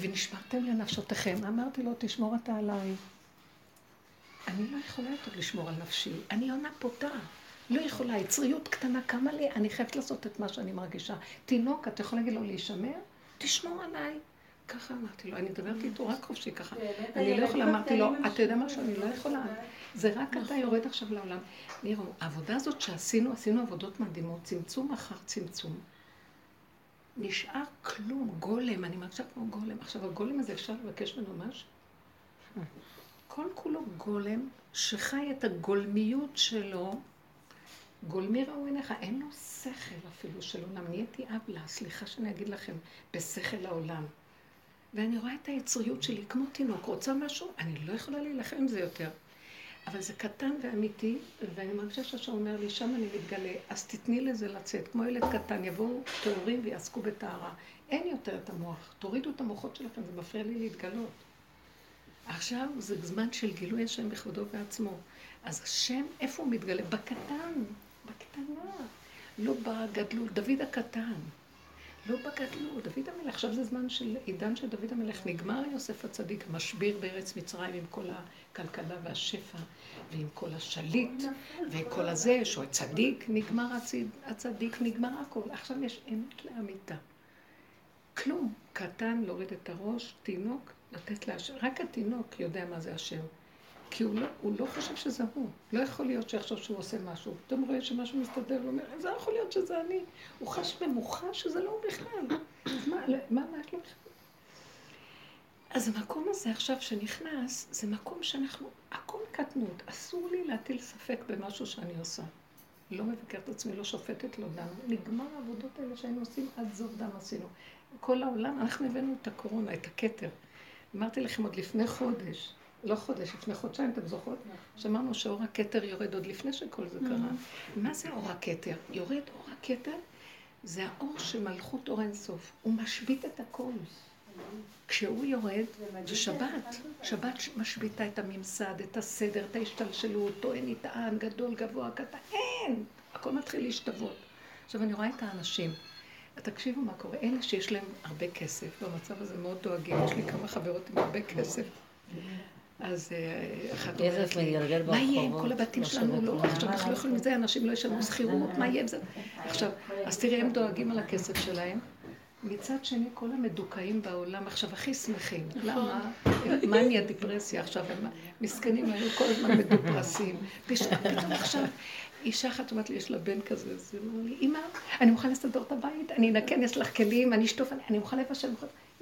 ונשמרתם לנפשותיכם. אמרתי לו, תשמור אתה עליי. אני לא יכולה יותר לשמור על נפשי, אני עונה פותה. לא יכולה, יצריות קטנה קמה לי, אני חייבת לעשות את מה שאני מרגישה. תינוק, אתה יכול להגיד לו להישמר? תשמור עליי. ככה אמרתי לו, אני מדברת איתו רק חופשי ככה. אני לא יכולה, אמרתי לו, אתה יודע משהו, אני לא יכולה. זה רק אתה יורד עכשיו לעולם. נראו, העבודה הזאת שעשינו, עשינו עבודות מדהימות, צמצום אחר צמצום. נשאר כלום, גולם, אני מרגישה כמו גולם. עכשיו, הגולם הזה אפשר לבקש ממנו משהו? כל כולו גולם שחי את הגולמיות שלו, גולמי ראו עיניך, אין לו שכל אפילו של עולם. נהייתי אבלה, סליחה שאני אגיד לכם, בשכל העולם. ואני רואה את היצריות שלי כמו תינוק, רוצה משהו, אני לא יכולה להילחם עם זה יותר. אבל זה קטן ואמיתי, ואני מרגישה שהשם אומר לי, שם אני מתגלה, אז תתני לזה לצאת. כמו ילד קטן, יבואו טהורים ויעסקו בטהרה. אין יותר את המוח, תורידו את המוחות שלכם, זה מפריע לי להתגלות. עכשיו זה זמן של גילוי השם בכבודו בעצמו. אז השם, איפה הוא מתגלה? בקטן, בקטנה. לא בגדלות, דוד הקטן. לא בגדלות, דוד המלך, עכשיו זה זמן של עידן של דוד המלך, נגמר יוסף הצדיק, משביר בארץ מצרים עם כל הכלכלה והשפע, ועם כל השליט, וכל הזה, שהוא צדיק, נגמר הצד, הצדיק, נגמר הכל. עכשיו יש אמת לאמיתה. כלום, קטן, להוריד את הראש, תינוק, לתת להשם. רק התינוק יודע מה זה השם. כי הוא לא, הוא לא חושב שזה הוא. לא יכול להיות שיחשוב שהוא עושה משהו. פתאום רואה שמשהו מסתדר, הוא אומר, זה יכול להיות שזה אני. הוא חש במוחה שזה לא הוא בכלל. אז מה, מה, מה את לא בכלל? אז המקום הזה עכשיו שנכנס, זה מקום שאנחנו, הכל קטנות. אסור לי להטיל ספק במשהו שאני עושה. לא מבקרת עצמי, לא שופטת, לא דן. נגמר העבודות האלה שהיינו עושים, עד זוב דם עשינו. כל העולם, אנחנו הבאנו את הקורונה, את הכתר. אמרתי לכם עוד לפני חודש, לא חודש, לפני חודשיים, אתם זוכרות? שאמרנו שאור הכתר יורד עוד לפני שכל זה קרה. מה זה אור הכתר? יורד אור הכתר, זה האור של מלכות אור אינסוף. הוא משבית את הכל. כשהוא יורד, זה שבת. שבת משביתה את הממסד, את הסדר, את ההשתלשלות, טוען נטען, גדול, גבוה, קטן, אין! הכל מתחיל להשתוות. עכשיו אני רואה את האנשים. תקשיבו מה קורה. אלה שיש להם הרבה כסף, במצב הזה מאוד דואגים. יש לי כמה חברות עם הרבה כסף. אז אה, אחת אומרת לי, מה יהיה עם כל הבתים שלנו? לא, עכשיו אנחנו לא יכולים לזה, אנשים לא ישלמו שכירות, מה יהיה עם זה? עכשיו, אז תראי, הם דואגים על הכסף שלהם. מצד שני, כל המדוכאים בעולם עכשיו הכי שמחים. למה? מה נהיה דיפרסיה עכשיו? הם מסכנים היו כל הזמן מדופרסים. פתאום עכשיו, אישה אחת אומרת לי, יש לה בן כזה, אז היא אומרת לי, אמא, אני מוכנה לסדר את הבית, אני אנקן, יש לך כלים, אני אשטוף, אני מוכנה לבשל.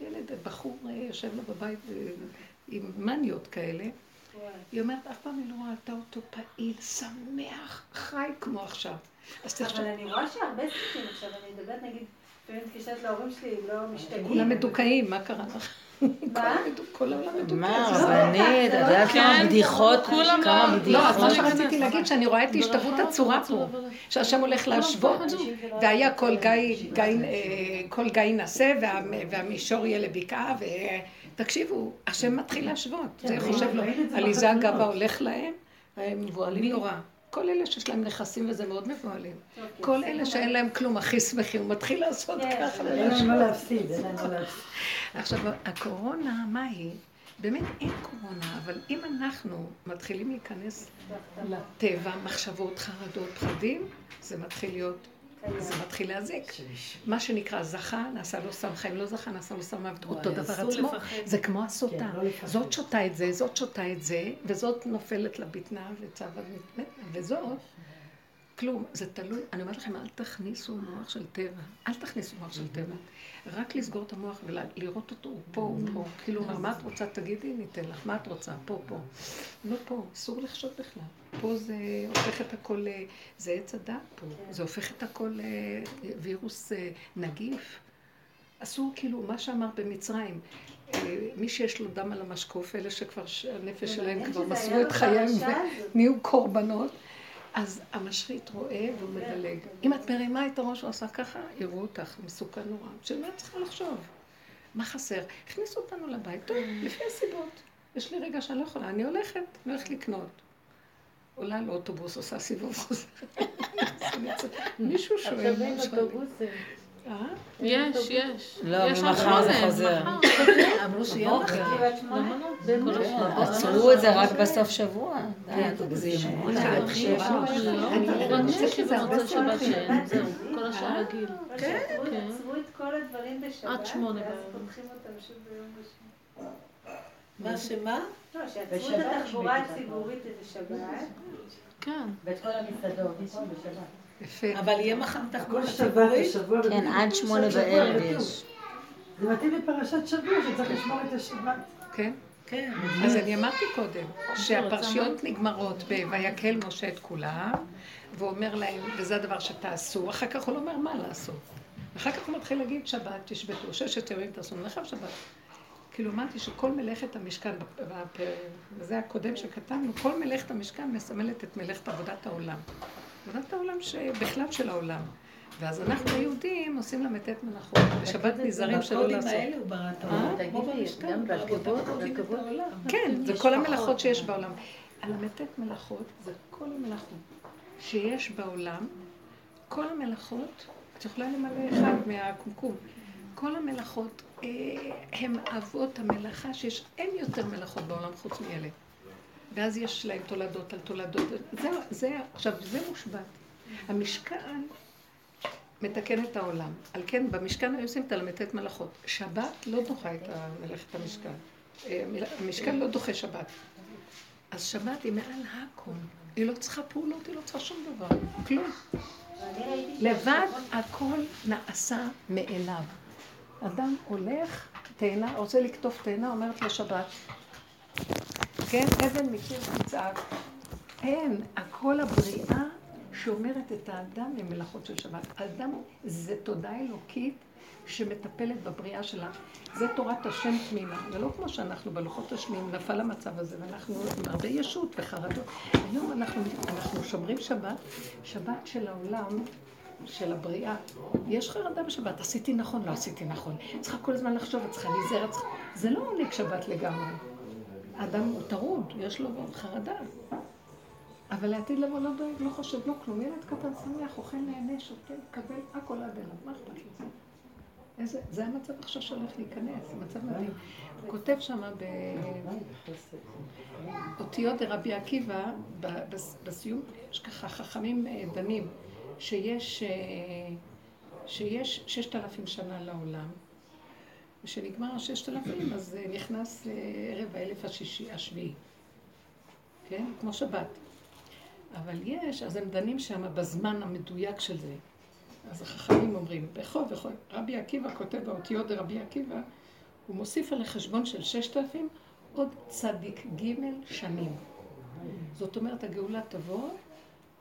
ילד, בחור אה, יושב לו בבית אה, עם מניות כאלה. היא אומרת, אף פעם היא לא ראתה אותו פעיל, שמח, חי כמו עכשיו. אבל אני רואה שהרבה סיפורים עכשיו, אני מדברת נגיד, לפעמים מתקשרת להורים שלי, הם לא משתגעים. כולם מדוכאים, מה קרה לך? מה? כל העולם מדוכא. מה, רבנית, את יודעת כמה בדיחות, כמה בדיחות. לא, אז מה שרציתי להגיד, שאני רואה את השתוות הצורה פה, שהשם הולך להשוות, והיה כל גיא נעשה, והמישור יהיה לבקעה, תקשיבו, השם מתחיל להשוות. זה חושב לו, עליזה הגבה הולך להם, הם מבוהלים נורא. כל אלה שיש להם נכסים וזה מאוד מבוהלים. כל אלה שאין להם כלום הכי שמחים, הוא מתחיל לעשות ככה. אין להם מה להפסיד, אין להם מה להפסיד. עכשיו, הקורונה, מה היא? באמת אין קורונה, אבל אם אנחנו מתחילים להיכנס לטבע, מחשבות, חרדות, פחדים, זה מתחיל להיות, זה מתחיל להזיק. מה שנקרא זכה, נעשה לו סם חיים, לא זכה, נעשה לו סם מוות, אותו דבר עצמו. זה כמו הסוטה. כן, לא. זאת שותה את זה, זאת שותה את זה, וזאת נופלת לבטנה וצבה מתמתה, וזאת, כלום, זה תלוי, אני אומרת לכם, אל תכניסו מוח של טבע, אל תכניסו מוח של טבע. רק לסגור את המוח ולראות אותו, הוא פה, הוא פה. כאילו, מה את רוצה, תגידי, ניתן לך, מה את רוצה, פה, פה. לא פה, אסור לחשוב בכלל. פה זה הופך את הכל, ל- זה עץ הדת פה, זה הופך את הכל לווירוס אה, נגיף. אסור כאילו, מה שאמרת במצרים, אה, מי שיש לו דם על המשקוף, אלה שכבר, הנפש שלהם כבר מסרו את חייהם. ונהיו קורבנות, המשחית רואה והוא מדלג. אם את מרימה את הראש ועושה ככה, יראו אותך, מסוכן נורא. בשביל מה את צריכה לחשוב? מה חסר? הכניסו אותנו לבית, טוב, לפי הסיבות. יש לי רגע שאני לא יכולה, אני הולכת, אני הולכת לקנות. עולה לאוטובוס, עושה סיבוב חוזר. מישהו שואל, עכשיו אה? יש, יש. לא, ממחר זה חוזר. מחר. אמרו שיהיה מחר. לא? עצרו את זה רק בסוף שבוע. די, תגזימו. לא, שאין, זהו. כל השאר רגיל. כן? כן. עצרו את כל הדברים בשבת, עד שמונה ואז. פותחים אותם שוב ביום ראשון. מה שמה? לא, שעצרו את התחבורה. הציבורית שבת. כן. ואת כל המסעדות, בשבת. יפה. אבל יהיה מחר הכל תחבורה שבת, ציבורית? כן, עד שמונה שבוע בערב. יש. זה מתאים לפרשת שבוע, שצריך לשמור את השבת. כן. כן. אז אני אמרתי קודם, שהפרשיות נגמרות ב"ויקהל משה את כולם", והוא אומר להם, וזה הדבר שתעשו, אחר כך הוא לא אומר מה לעשות. אחר כך הוא מתחיל להגיד שבת, תשבתו, ששת ימים תעשו, מלאכה ושבת. כאילו אמרתי שכל מלאכת המשכן, וזה הקודם שכתבנו, כל מלאכת המשכן מסמלת את מלאכת עבודת העולם. עבודת העולם שבכלל של העולם. ואז אנחנו היהודים עושים ל"ט מלאכות, בשבת נזהרים שלא בקודים לעשות. האלה הוא ברא את אה? העולם. כמו במשכן, את. העולם. כן, זה כל המלאכות שיש בעולם. הל"ט מלאכות זה כל המלאכות שיש בעולם, כל המלאכות, את יכולה למלא אחד מהקומקום, כל המלאכות אה, הם אבות המלאכה שיש, אין יותר מלאכות בעולם חוץ מאלה. ואז יש להם תולדות על תולדות. זה, זה, עכשיו, זה מושבת. המשכן מתקן את העולם. על כן, במשכן היו עושים הל"ט מלאכות. שבת לא דוחה את מלאכת המשכן. אה, המשכן לא דוחה שבת. אז שבת היא מעל הכל. היא לא צריכה פעולות, היא לא צריכה שום דבר. כלום. לבד הכל נעשה מאליו. אדם הולך, תאנה, רוצה לקטוף תאנה, אומרת לו שבת. כן, אבן מקיר תצעק. אין, הכל הבריאה שומרת את האדם ממלאכות של שבת. האדם זה תודעה אלוקית שמטפלת בבריאה שלה. זה תורת השם תמימה. זה לא כמו שאנחנו בלוחות השניים, נפל המצב הזה, ואנחנו עם הרבה ישות וחרדות. היום אנחנו, אנחנו שומרים שבת, שבת של העולם, של הבריאה. יש חרדה בשבת, עשיתי נכון, לא עשיתי נכון. צריכה כל הזמן לחשוב, צריכה להיזהר, צריכה... זה לא עונג שבת לגמרי. האדם הוא טרוד, יש לו חרדה. אבל לעתיד לבוא לא דואג, לא חושב, לא כלום. ילד קטן שמח, אוכל, נהנה, שותה, מקבל, הכל עד אליו, מה אכפת לו? איזה, זה המצב עכשיו שהולך להיכנס, זה מצב מדהים. הוא כותב שם באותיות דרבי עקיבא, בסיום, יש ככה חכמים אה, דנים, אה, שיש ששת אלפים שנה לעולם, וכשנגמר הששת אלפים, אז אה, נכנס אה, ערב האלף השישי, השביעי. כן? כמו שבת. אבל יש, אז הם דנים שם בזמן המדויק של זה. אז החכמים אומרים, בכל וכל, רבי עקיבא כותב באותיות דרבי עקיבא, הוא מוסיף על החשבון של ששת אלפים עוד צדיק ג' שנים. זאת אומרת, הגאולה תבוא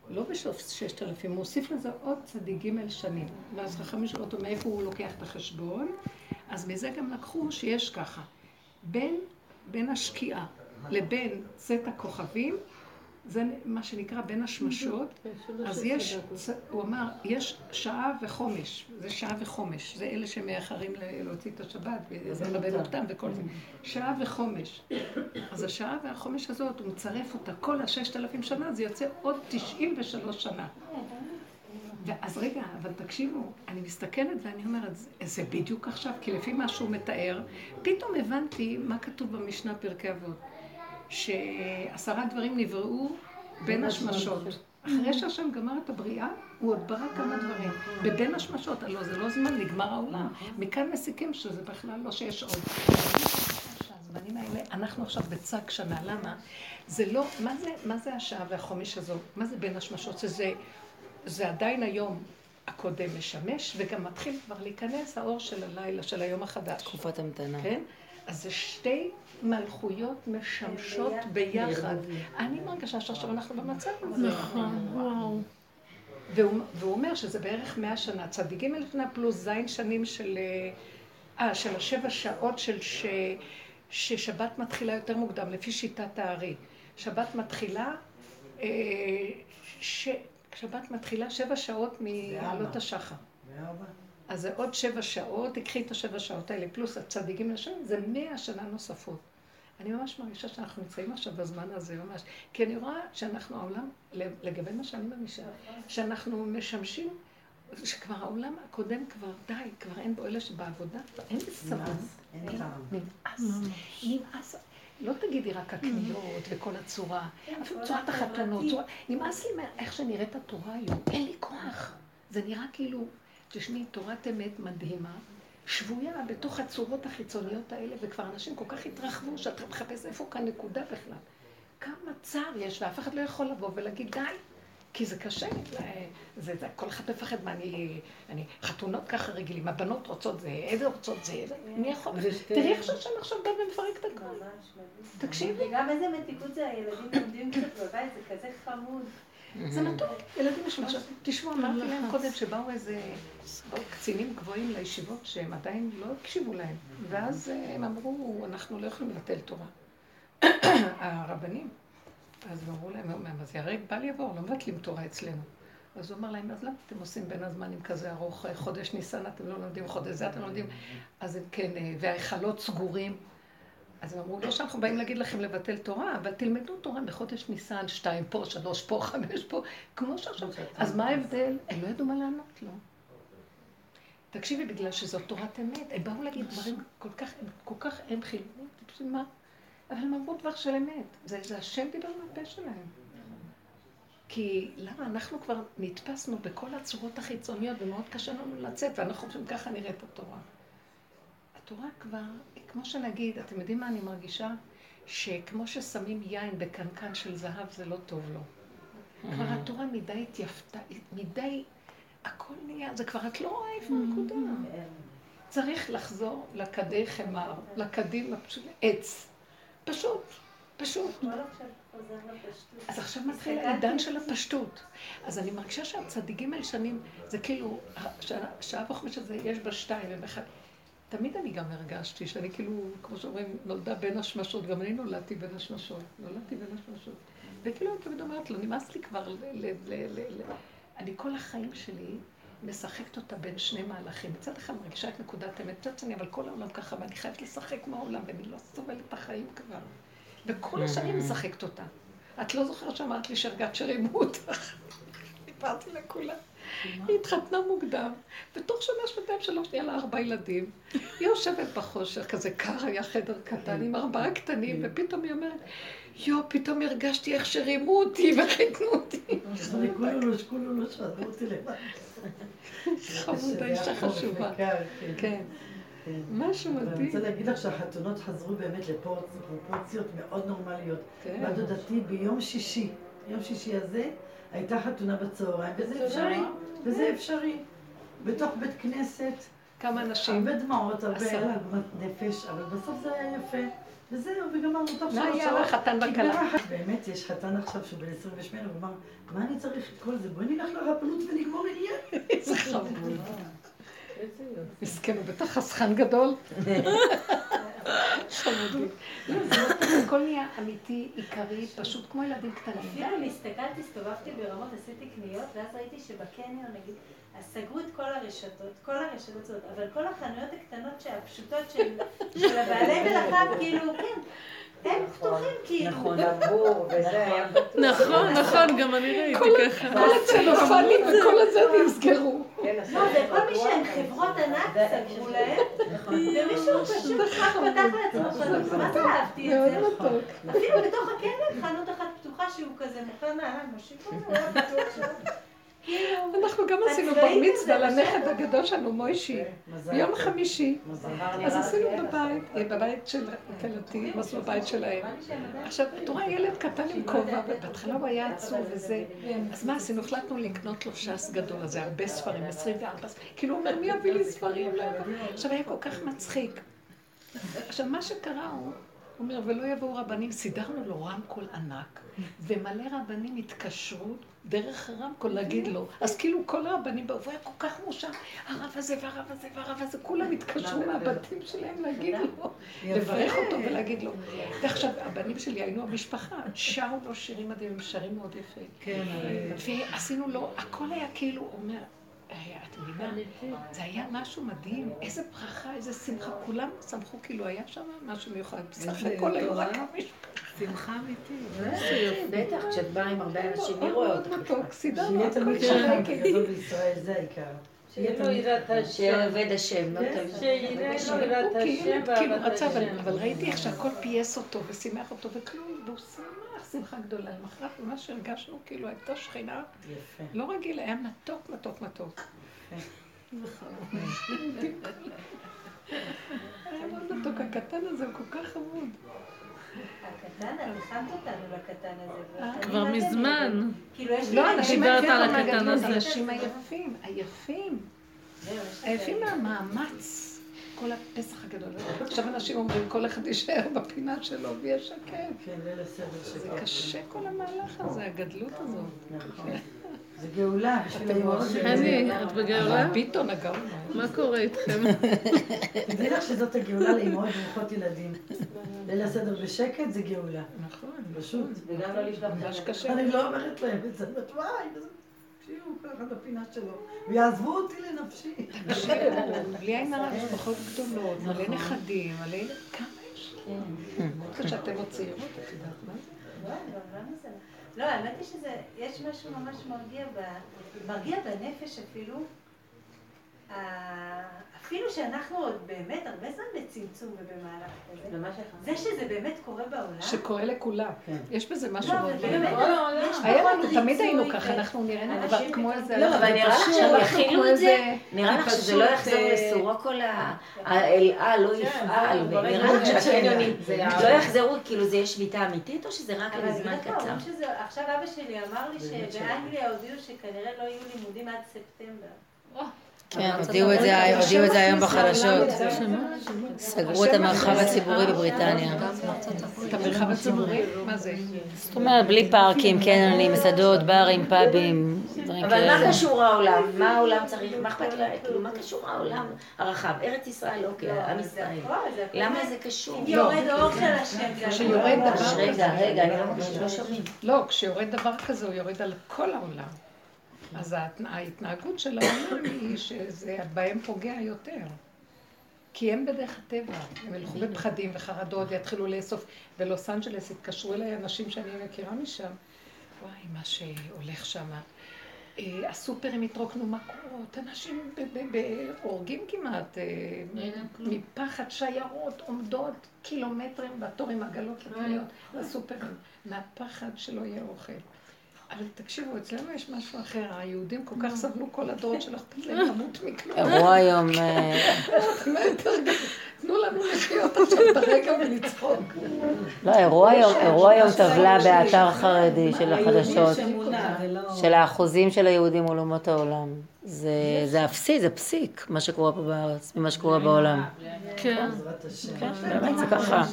לא בסוף ששת אלפים, הוא מוסיף לזה עוד צדיק ג' שנים. ואז חכמים שואלים אותו מאיפה הוא לוקח את החשבון, אז מזה גם לקחו שיש ככה, בין, בין השקיעה לבין צאת הכוכבים, זה מה שנקרא בין השמשות, אז יש, הוא אמר, יש שעה וחומש, זה שעה וחומש, זה אלה שמאחרים להוציא את השבת, מלווה אותם וכל זה, שעה וחומש. אז השעה והחומש הזאת, הוא מצרף אותה כל הששת אלפים שנה, זה יוצא עוד תשעים ושלוש שנה. אז רגע, אבל תקשיבו, אני מסתכלת ואני אומרת, "זה- בדיוק עכשיו, כי לפי מה שהוא מתאר, פתאום הבנתי מה כתוב במשנה פרקי אבות, שעשרה דברים נבראו בין השמשות. אחרי שהשם גמר את הבריאה, הוא עוד ברא כמה דברים. בבין השמשות, הלוא זה לא זמן, נגמר העולם. מכאן מסיקים שזה בכלל לא שיש עוד. הזמנים האלה, אנחנו עכשיו בצג שנה, למה? זה לא, מה זה, מה זה השעה והחומש הזו? מה זה בין השמשות? שזה, זה עדיין היום הקודם משמש, וגם מתחיל כבר להיכנס האור של הלילה, של היום החדש. תקופת המתנה. כן? אז זה שתי מלכויות משמשות ביחד. אני מרגישה שעכשיו אנחנו במצב הזה. נכון, וואו. והוא, והוא אומר שזה בערך מאה שנה, צדיק ג' לפני פלוס זין שנים של... אה, של השבע שעות של ש... ששבת מתחילה יותר מוקדם, לפי שיטת הארי. שבת מתחילה, אה, ש... שבת מתחילה שבע שעות מעלות השחר. אז זה עוד שבע שעות, תקחי את השבע שעות האלה, פלוס הצדיקים לשם, זה מאה שנה נוספות. אני ממש מרגישה שאנחנו נמצאים עכשיו בזמן הזה, ממש. כי אני רואה שאנחנו העולם, לגבי מה שאני מרגישה, שאנחנו משמשים, שכבר העולם הקודם כבר די, כבר אין בו אלה שבעבודה, אין טעם. נמאס, נמאס. לא תגידי רק הקניות וכל הצורה, אפילו צורת החתונות, צורה- נמאס לי איך שנראית התורה היום, אין לי כוח. זה נראה כאילו, תשמעי, תורת אמת מדהימה, שבויה בתוך הצורות החיצוניות האלה, וכבר אנשים כל כך התרחבו, שאתה מחפש איפה כאן נקודה בכלל. כמה צער יש, ואף אחד לא יכול לבוא ולהגיד די. כי זה קשה, זה, זה, כל אחד מפחד מה אני, אני, חתונות ככה רגילים, הבנות רוצות זה, איזה רוצות זה, איזה, מי יכול, תראי איך שהשם עכשיו בא ומפרק את הכל. תקשיבי. וגם איזה מתיקות זה הילדים לומדים קצת בבית, זה כזה חמוד. זה מתוק, ילדים יש עכשיו, תשמעו, אמרתי להם קודם שבאו איזה באו קצינים גבוהים לישיבות שהם עדיין לא הקשיבו להם, ואז אה, הם אמרו, אנחנו לא יכולים לבטל תורה. הרבנים. אז אמרו להם, אז יהרג בל יבוא, לא מבטלים תורה אצלנו. אז הוא אמר להם, אז למה אתם עושים בין הזמנים כזה ארוך, אה, חודש ניסן אתם לא לומדים, חודש זה אתם לא לומדים, אז הם כן, אה, וההיכלות סגורים. אז הם אמרו, לא שאנחנו באים להגיד לכם לבטל תורה, אבל תלמדו תורה בחודש ניסן, שתיים פה, שלוש פה, חמש פה, כמו שעכשיו. אז מה ההבדל? הם לא ידעו מה לענות לו. תקשיבי, בגלל שזאת תורת אמת, הם באו להגיד דברים כל כך, כל כך, הם חילונים, מה? אבל הם אמרו דבר של אמת. זה, זה השם דיבר מהפה שלהם. כי למה? אנחנו כבר נתפסנו בכל הצורות החיצוניות ומאוד קשה לנו לצאת, ואנחנו חושבים ככה נראית התורה. התורה כבר, כמו שנגיד, אתם יודעים מה אני מרגישה? שכמו ששמים יין בקנקן של זהב זה לא טוב לו. כבר התורה מדי התייפתה, מדי, הכל נהיה, זה כבר את לא רואה איפה הנקודה. צריך לחזור לכדי חמר, לכדים, עץ. פשוט, פשוט. לפשטות. אז עכשיו מתחיל העידן של הפשטות. אז אני מרגישה שהצדיקים הישנים, זה כאילו, שעה וחמש הזה, יש בה שתיים ובאחד. תמיד אני גם הרגשתי שאני כאילו, כמו שאומרים, נולדה בין השמשות, גם אני נולדתי בין השמשות, נולדתי בין השמשות. וכאילו אני תמיד אומרת לו, נמאס לי כבר, ל- אני כל החיים שלי משחקת אותה בין שני מהלכים. מצד אחד מרגישה את נקודת האמת, מצד שני, אבל כל העולם ככה, ואני חייבת לשחק מהעולם, ואני לא סובלת את החיים כבר. וכל השנים משחקת אותה. את לא זוכרת שאמרת לי שהרגעת שרימו אותך. סיפרתי לכולם. היא התחתנה מוקדם, ותוך שנה, שנתיים, שלוש, נהיה לה ארבעה ילדים. היא יושבת בחושך, כזה קר, היה חדר קטן עם ארבעה קטנים, ופתאום היא אומרת, יואו, פתאום הרגשתי איך שרימו אותי וחיתנו אותי. אני. חמודה, אישה חשובה. כן, משהו אבל אני מדהים. רוצה להגיד לך שהחתונות חזרו באמת לפרופורציות מאוד נורמליות. כן. בת דודתי ביום שישי, יום שישי הזה, הייתה חתונה בצהריים, וזה אפשרי, וזה אפשרי. בתוך בית כנסת, כמה אנשים. הרבה דמעות, הרבה נפש, אבל בסוף זה היה יפה. וזהו, וגמרנו תוך מה שלוש היה שעות. לחתן נגמרה בכלה? הח- באמת, יש חתן עכשיו שהוא בן 28, הוא אמר, מה אני צריך את כל זה? בואי נלך לרבנות ונגמור עניין. איזה חמוד. מסכן, הוא בטח חסכן גדול. חמודי. לא, זה לא טוב, הכל נהיה אמיתי, עיקרי, פשוט כמו ילדים קטנים. אפילו אני הסתכלתי, הסתובבתי ברמות, עשיתי קניות, ואז ראיתי שבקניון, נגיד, אז סגרו את כל הרשתות, כל הרשתות אבל כל החנויות הקטנות שהפשוטות של של הבעלי מלאכה, כאילו, כן. הם פתוחים כאילו. נכון, הבור, וזה היה נכון, נכון, גם אני ראיתי ככה. כל הצלופנים וכל הזה נסגרו. לא, וכל מי שהם חברות ענק סגרו להם, ומישהו פשוט פתח לעצמו חנות. מה זה אהבתי את זה? מאוד מתוק. אפילו בתוך הקניון חנות אחת פתוחה שהוא כזה מוכר נעליים, מושיב אותו, הוא היה בטוח שם. כאילו, אנחנו גם עשינו בר מצווה לנכד הגדול שלנו, מוישי, ביום חמישי. אז עשינו כן, בבית, בבית של כלתי, הם עשו בבית שלהם. עכשיו, את רואה ילד קטן עם כובע, ובהתחלה הוא היה עצוב וזה. אז מה עשינו? החלטנו לקנות לו ש"ס גדול הזה, הרבה ספרים, 24 ספרים. כאילו, הוא אומר, מי יביא לי ספרים? לא. עכשיו, היה כל כך מצחיק. עכשיו, מה שקרה הוא, הוא אומר, ולא יבואו רבנים, סידרנו לו רמקול ענק, ומלא רבנים התקשרו דרך הרמקול להגיד לו. אז כאילו כל הרבנים באו, והוא היה כל כך מאושר, הרב הזה והרב הזה והרב הזה, כולם התקשרו מהבתים שלהם להגיד לו, לברך אותו ולהגיד לו. ועכשיו, הבנים שלי היינו המשפחה, שרו לו שירים מדהימים, שרים מאוד יפה. כן, ועשינו לו, הכל היה כאילו, אומר, "אה, את מבינה, זה היה משהו מדהים, איזה ברכה, איזה שמחה, כולם שמחו כאילו היה שם משהו מיוחד, בסך הכל היו רק המשפחה. שמחה אמיתית. בטח, כשאת באה עם הרבה אנשים, מי רואה אותך? מתוק, סידרנו שיהיה תמיד גדול בישראל, זה העיקר. שיהיה שיהיה לו תמיד יראת שיהיה השם. לא כן. יראת הוא כאילו, השם כאילו אבל, ראיתי איך שהכל פייס אותו ושימח אותו וכלום, והוא שמח שמחה גדולה. למחרת ממש הרגשנו כאילו הייתה שכינה. לא רגיל, היה מתוק, מתוק, מתוק. היה מאוד מתוק, הקטן הזה הוא כל כך חמוד. הקטן, את הכנת אותנו לקטן הזה. אה, כבר זה מזמן. כאילו. לא, אנשים דיברת על הקטן הזה. האנשים היפים, היפים. היפים מהמאמץ. כל הפסח הגדול. עכשיו אנשים אומרים, כל אחד יישאר בפינה שלו ויהיה שקט. כן, ליל הסדר זה. קשה כל המהלך הזה, הגדלות הזאת. נכון. זה גאולה בשביל האימהות חני, את בגאולה? ביטון הגאון. מה קורה איתכם? תדעי לך שזאת הגאולה לאימהות ברוכות ילדים. ליל הסדר בשקט זה גאולה. נכון. פשוט. וגם לא לשלוח ממש קשה. אני לא אומרת להם את זה, אומרת, וואי, שיהיו כל אחד בפינה שלו, ויעזבו אותי לנפשי. בלי עין הרע, משפחות גדולות, מלא נכדים, מלא... כמה יש? מאוד קשה, אתם עוד צעירות, את יודעת מה? לא, האמת היא שזה, יש משהו ממש מרגיע, ב- מרגיע בנפש אפילו. אפילו שאנחנו עוד באמת הרבה זמן בצמצום ובמהלך כזה? זה שזה באמת קורה בעולם, שקורה לכולם. יש בזה משהו לא, מאוד ובאמת, מעניין. יש היה לנו, תמיד היינו ככה, אנחנו נראינו כבר כמו איזה... לא, אבל נראה לך שהם יכילו את זה? נראה לך שזה לא יחזור אה, לסורו כל ה... האלעל לא יפעל, ונראה לך שהקניונים לא יחזרו, כאילו זה יהיה שביתה אמיתית, או שזה רק לזמן קצר? עכשיו אבא שלי אמר לי שבאנגליה הודיעו שכנראה לא יהיו לימודים עד ספטמבר. כן, הודיעו את זה הודיעו את זה היום בחדשות. סגרו את המרחב הציבורי בבריטניה. את המרחב הציבורי? מה זה? זאת אומרת, בלי פארקים, קניונים, מסעדות, ברים, פאבים, דברים אבל מה כאלה. קשור העולם? מה העולם צריך? מה אכפת לה? כאילו, מה קשור העולם הרחב? ארץ ישראל, אוקיי, עם זה ישראל. למה זה קשור? אם יורד אור של השם. לא- דבר רגע, רגע, אני לא לא שומעים. לא, כשיורד דבר כזה, הוא יורד על כל העולם. אז ההתנ- ההתנהגות של העולם היא שזה בהם פוגע יותר. כי הם בדרך הטבע, הם ילכו בפחדים וחרדות ויתחילו לאסוף. בלוס אנג'לס התקשרו אליי אנשים שאני מכירה משם, וואי, מה שהולך שם. אה, הסופרים התרוקנו מכות, אנשים הורגים כמעט, אה, מפחד שיירות עומדות קילומטרים בתור עם עגלות לפניות לסופרים, מהפחד שלא יהיה אוכל. אבל תקשיבו, אצלנו יש משהו אחר, היהודים כל כך סבלו כל הדורות שלא אכפת להם למות מכלום. אירוע היום, אה, גדול? תנו לנו לחיות עכשיו את הרגע ולצחוק. לא, אירוע היום, היום טבלה באתר חרדי של החדשות, ולא... של האחוזים של היהודים מול אומות העולם. זה זה אפסי, זה פסיק, מה שקורה פה בארץ, ממה שקורה בעולם. כן. השם. כן, באמת זה ככה.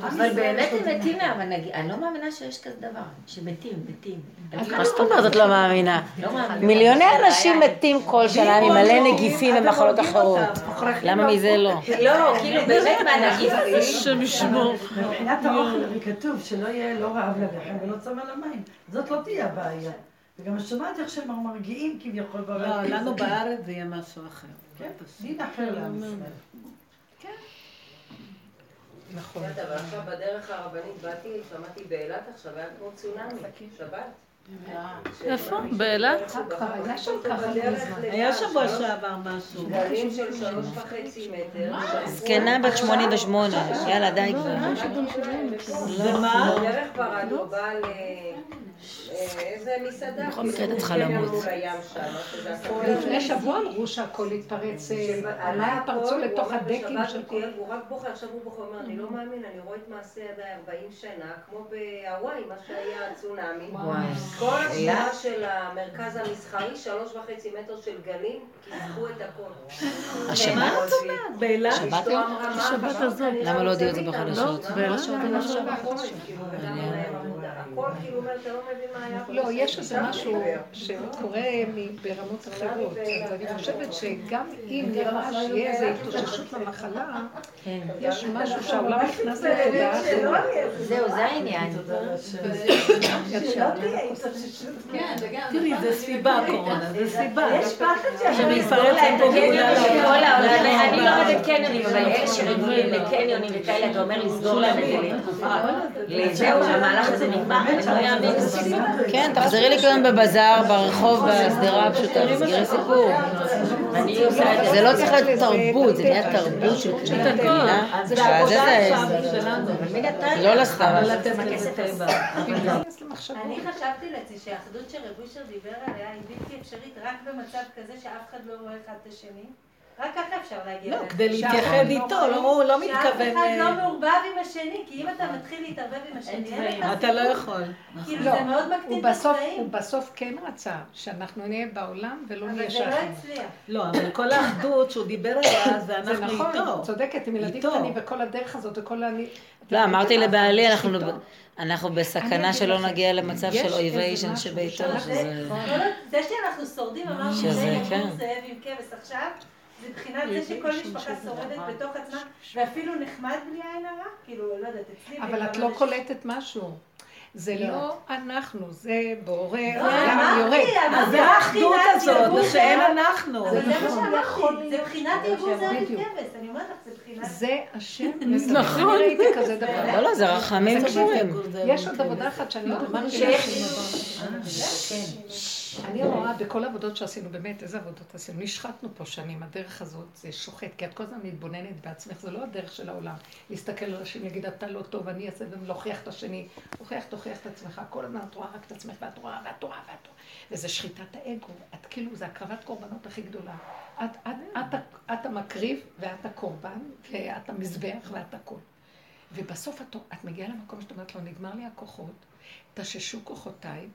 אבל באמת הם מתים, אבל אני לא מאמינה שיש כזה דבר, שמתים, מתים. מה זאת אומרת את לא מאמינה? לא. מיליוני אנשים מתים כל שנה ממלא נגיפים ומחלות אחרות. למה מזה לא? לא, כאילו באמת מהנגיף. השם ישמור. מבחינת האוכל, הרי כתוב שלא יהיה לא רעב ללחם ולא צמא למים. זאת לא תהיה הבעיה. וגם שמעתי איך שהם מרגיעים כביכול לא, ברעב. לנו בארץ זה יהיה משהו אחר. כן, דין אחר לעם ישראל. נכון. יודעת, אבל עכשיו בדרך הרבנית באתי, שמעתי באילת עכשיו, היה כמו צונאמי, שבת. איפה? באילת? היה שם ככה מזמן. היה שבוע שעבר משהו. גלים של שלוש וחצי מטר. זקנה בת 88, יאללה די כבר. ומה? בדרך ברדיו בא ל... איזה מסעדה. בכל מקרה אתה צריכה קניון למות. לפני שבוע אמרו שהכל התפרץ, אה, המים פרצו לתוך הדקים של כל... הוא רק בוכה, עכשיו הוא בוכה, אומר, אני לא מאמין, אני רואה את מעשה ידיי 40 שנה, כמו בהוואי, מה שהיה הצונאמי. כל השמירה של המרכז המסחרי, שלוש וחצי מטר של גלים, כיסחו את הכל. השנה? מה את אומרת? באילת? שבת? מה השבת את הזאת. למה לא הודיעו את זה בחדשות? באילת? כאילו. הכל כאילו אומר, אתה לא מבין מה היה פה. לא, יש איזה משהו. שקורה ברמות אחרות. אז אני חושבת שגם אם נראה שיהיה איזו התאוששות למחלה, יש משהו שהעולם נכנס לתודעה אחרת. זהו, זה העניין. תראי, זה סיבה הקורונה, זה סיבה. יש פחד שמתפרץ פה בגלל כל העולם, אני לא אוהבת קניונים, אבל אלה שרגילים לקניונים וכאלה, אתה אומר לסגור להם את זה לתקופה. זהו, המהלך הזה לא. כן, תחזרי לי כיום בבזאר, ברחוב, בשדרה הפשוטה, תסגרי סיפור. זה. לא צריך להיות תרבות, זה נהיה תרבות של קנייה קנייה. זה העבודה זה- עכשיו שלנו. לא לסתם. אני חשבתי לעצמי שהאחדות שרב דיבר עליה היא בלתי אפשרית רק במצב כזה שאף אחד לא רואה אחד את השני. רק ככה אפשר להגיע לא. כדי להתייחד איתו, לא, הוא לא שאף מתכוון... אחד לא אה, מעורבב עם השני, כי אם אתה מתחיל להתערבב עם השני, אתה לא יכול. כאילו לא, זה מאוד מקטין הוא את הצבעים. הוא בסוף כן רצה שאנחנו נהיה בעולם ולא אבל נהיה זה לא. הצליח. לא, אבל כל האחדות שהוא דיבר עליה, זה זה אנחנו נכון, איתו. צודקת, עם ילדים. קטנים וכל הדרך הזאת וכל אני... לא, אמרתי לבעלי, אנחנו-. אנחנו בסכנה שלא נגיע למצב של אויבי משהו שביתו, שאנחנו- שזה... זה שאנחנו שורדים, אמרנו, שזה, זה כן. זאב עם כבש עכשיו, זה מבחינת זה שכל משפחה שורדת בתוך עצמה, ואפילו נחמד בלי עין הרע, כאילו, לא יודעת, אצלי... אבל את לא זה- קולטת משהו. זה לא אנחנו, זה בורא לא, עולם אמרתי, יורד. זה האחדות מבחינת הזאת, זה שאין אנחנו. זה מה. שאמרתי, זה זאב עם בדיוק. כבש, אני אומרת לך, זה מבחינת... זה השם. נכון. אני ראיתי כזה דבר. לא, לא, זה רחמים גמורים. יש עוד עבודה אחת שאני אמרתי שיש- אני רואה בכל העבודות שעשינו, באמת, איזה עבודות עשינו? נשחטנו פה שנים, הדרך הזאת זה שוחט, כי את כל הזמן מתבוננת בעצמך, זה לא הדרך של העולם. להסתכל על אנשים, להגיד, אתה לא טוב, אני אעשה, ולהוכיח את השני. הוכיח, תוכיח את עצמך, כל הזמן את רואה רק את עצמך, ואת רואה, ואת רואה, ואת רואה. וזה שחיטת האגו, את כאילו, זה הקרבת קורבנות הכי גדולה. את, את, את, את, את המקריב, ואת הקורבן, ואת המזבח, ואת הכל. ובסוף את, את מגיעה למקום שאת אומרת לו, נגמר לי הכוחות, תששו כוחותיי,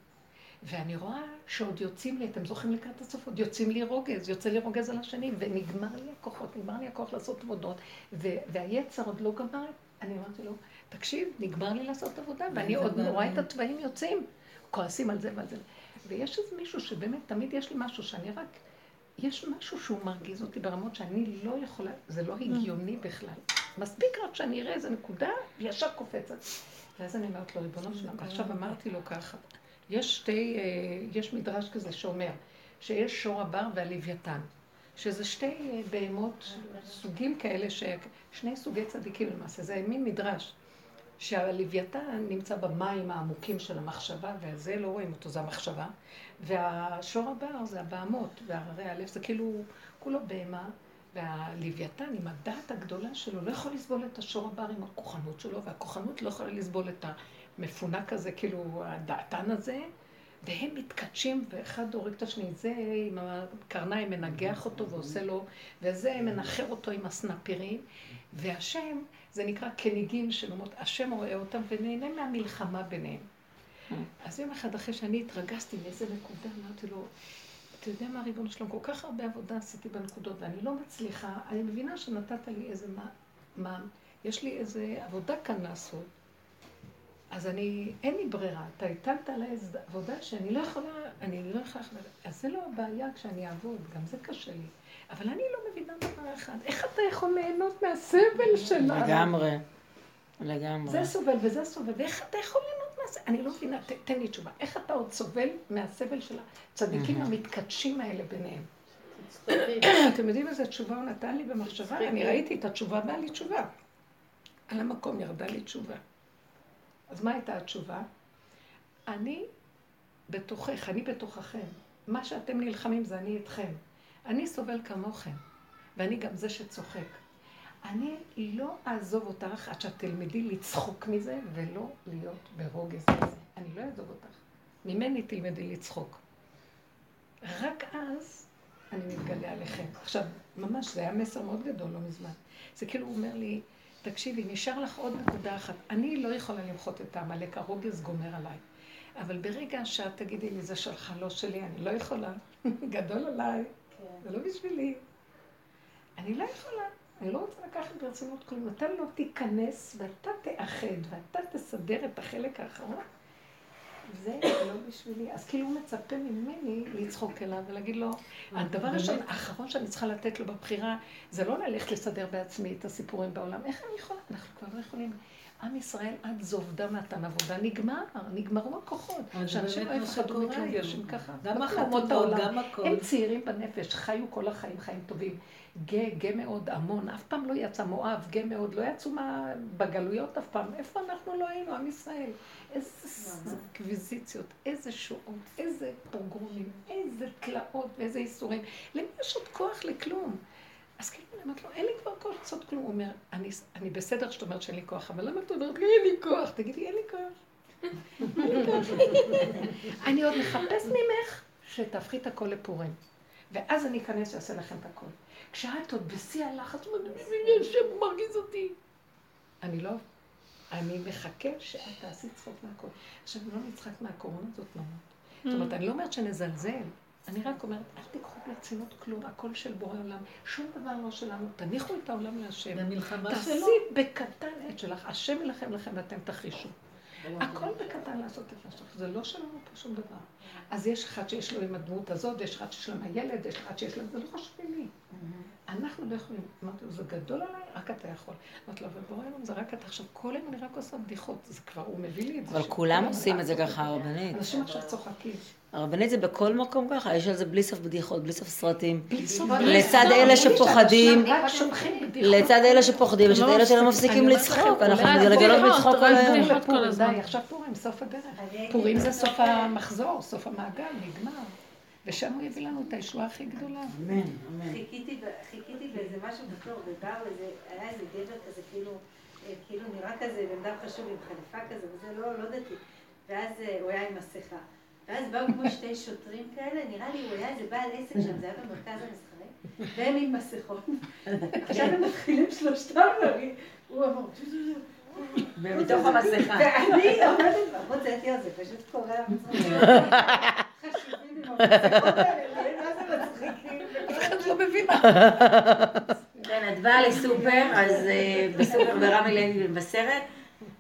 ואני רואה שעוד יוצאים לי, אתם זוכרים לקראת הסוף, עוד יוצאים לי רוגז, יוצא לי רוגז על השני, ונגמר לי הכוחות, נגמר לי הכוח לעשות עבודות, והיצר עוד לא גמר, אני אמרתי לו, תקשיב, נגמר לי לעשות עבודה, ואני עוד רואה את התוואים יוצאים, כועסים על זה ועל זה. ויש איזה מישהו שבאמת, תמיד יש לי משהו שאני רק, יש משהו שהוא מרגיז אותי ברמות שאני לא יכולה, זה לא הגיוני בכלל. מספיק רק שאני אראה איזה נקודה, וישר קופצת. ואז אני אומרת לו, ריבונו שלום, עכשיו אמרתי לו ככה, יש שתי, אה, יש מדרש כזה שאומר שיש שור הבר והלוויתן, שזה שתי אה, בהמות, סוגים כאלה, ש... שני סוגי צדיקים למעשה, זה מין מדרש. שהלוויתן נמצא במים העמוקים של המחשבה, וזה לא רואים אותו, זה המחשבה. והשור הבר זה הבהמות, והררי הלב זה כאילו, כולו בהמה. והלוויתן, עם הדעת הגדולה שלו, לא יכול לסבול את השור הבר עם הכוחנות שלו, והכוחנות לא יכולה לסבול את המפונק הזה, כאילו הדעתן הזה, והם מתכתשים, ואחד הורג את השני. זה עם הקרניים מנגח אותו ועושה לו, וזה מנחר אותו עם הסנפירים, והשם, זה נקרא כניגים של אומות, השם רואה אותם ונהנה מהמלחמה ביניהם. אז יום אחד אחרי שאני התרגזתי מאיזה נקודה, אמרתי לו, אתה יודע מה, ריבונו שלום, כל כך הרבה עבודה עשיתי בנקודות, ואני לא מצליחה, אני מבינה שנתת לי איזה מה, מה, יש לי איזה עבודה כאן לעשות, אז אני, אין לי ברירה, אתה הטלת עליי איזו עבודה שאני לא יכולה, אני לא יכולה, אז זה לא הבעיה כשאני אעבוד, גם זה קשה לי. אבל אני לא מבינה דבר אחד, איך אתה יכול ליהנות מהסבל שלנו? לגמרי. לגמרי. זה סובל וזה סובל, ואיך אתה יכול ליהנות מהסבל? אני לא מבינה, ת, תן לי תשובה. איך אתה עוד סובל מהסבל של הצדיקים המתקדשים האלה ביניהם? אתם יודעים איזה תשובה הוא נתן לי במחשבה? אני ראיתי את התשובה, באה לי תשובה. על המקום ירדה לי תשובה. אז מה הייתה התשובה? אני בתוכך, אני בתוככם. מה שאתם נלחמים זה אני איתכם. אני סובל כמוכם, ואני גם זה שצוחק. אני לא אעזוב אותך עד שאת תלמדי לצחוק מזה ולא להיות ברוגז מזה. אני לא אעזוב אותך. ממני תלמדי לצחוק. רק אז אני מתגלה עליכם. עכשיו, ממש, זה היה מסר מאוד גדול לא מזמן. זה כאילו הוא אומר לי, תקשיבי, נשאר לך עוד נקודה אחת. אני לא יכולה למחות את העמלק, הרוגז גומר עליי. אבל ברגע שאת תגידי לי, זה שלך, לא שלי, אני לא יכולה. גדול עליי, זה לא בשבילי. אני לא יכולה. אני לא רוצה לקחת ברצינות כלום. אתה לא תיכנס ואתה תאחד ואתה תסדר את החלק האחרון. זה לא בשבילי. אז כאילו הוא מצפה ממני לצחוק אליו ולהגיד לו, הדבר הראשון, האחרון שאני צריכה לתת לו בבחירה, זה לא ללכת לסדר בעצמי את הסיפורים בעולם. איך אני יכולה? אנחנו כבר לא יכולים. עם ישראל עד זובדם נתן עבודה, נגמר, נגמרו הכוחות. שאנשים לא יפחדו ויושבים ככה. גם החתונות. גם הכל. הם צעירים בנפש, חיו כל החיים חיים טובים. גא, גא מאוד, המון, אף פעם לא יצא מואב, גא מאוד, לא יצאו מה... בגלויות אף פעם. איפה אנחנו לא היינו, עם ישראל? איזה קוויזיציות, איזה שואות, איזה פוגרומים, איזה תלאות ואיזה ייסורים. למי יש עוד כוח לכלום? אז כאילו אני אומרת לו, אין לי כבר כוח לעשות כלום. הוא אומר, אני, אני בסדר שאת אומרת שאין לי כוח, אבל למה את אומרת לי, אין לי כוח? תגידי. אין לי כוח. אני עוד מחפש ממך שתהפכי את הכל לפורים. ואז אני אכנס ואעשה לכם את הכל. כשאת עוד בשיא הלחץ, מי השם מרגיז אותי. אני לא, אני מחכה שאת תעשי צחוק מהכל. עכשיו, לא נצחק מהקורונה זאת לא. זאת אומרת, אני לא אומרת שנזלזל. אני רק אומרת, אל תיקחו ברצינות כלום, הכל של בורא עולם, שום דבר לא שלנו, תניחו את העולם להשם. תעשי. בקטן את שלך, השם ילחם לכם ואתם תחישו. הכל בקטן לעשות את מה זה לא שלנו פה שום דבר. אז יש אחד שיש לו עם הדמות הזאת, יש אחד שיש לו עם הילד, יש אחד שיש לו, זה לא חשוב לי. אנחנו לא יכולים, אמרתי לו, זה גדול עליי, רק אתה יכול. אמרתי לו, אבל בורא אלוהים, זה רק אתה עכשיו, כל יום אני רק עושה בדיחות, זה כבר, הוא מביא לי את זה. אבל כולם יום עושים את זה ככה, הרבנית. אנשים עכשיו צוחקים. הרבנית זה בכל מקום ככה, יש על זה בלי סוף בדיחות, בלי סוף סרטים. לצד אלה שפוחדים. לצד אלה שפוחדים, יש את אלה שלא מפסיקים לצחוק, אנחנו בדיחות, בצחוק כל היום. עכשיו פורים, סוף הדרך. פורים זה סוף המחזור, סוף המעגל, נגמר. ושם הוא יביא לנו את הישועה הכי גדולה. אמן, אמן. חיכיתי באיזה משהו בתור, ובאו איזה, היה איזה גבר כזה, כאילו, אה, כאילו נראה כזה בן אדם חשוב עם חליפה כזה, וזה לא, לא דתי. ואז אה, הוא היה עם מסכה. ואז באו כמו שתי שוטרים כאלה, נראה לי הוא היה איזה בעל עסק שם, זה היה במרכז המסחרי, והם עם מסכות. עכשיו הם מתחילים שלושתם להגיד, הוא אמר, ומתוך המסכה. ואני עומדת בחוץ, הייתי על זה, פשוט קורע מצחיק. חשובים עם המסכות האלה, מה זה מצחיקים? את לא מבינה. כן, את באה לסופר, אז אה, בסופר ברמי לוי במבשרת,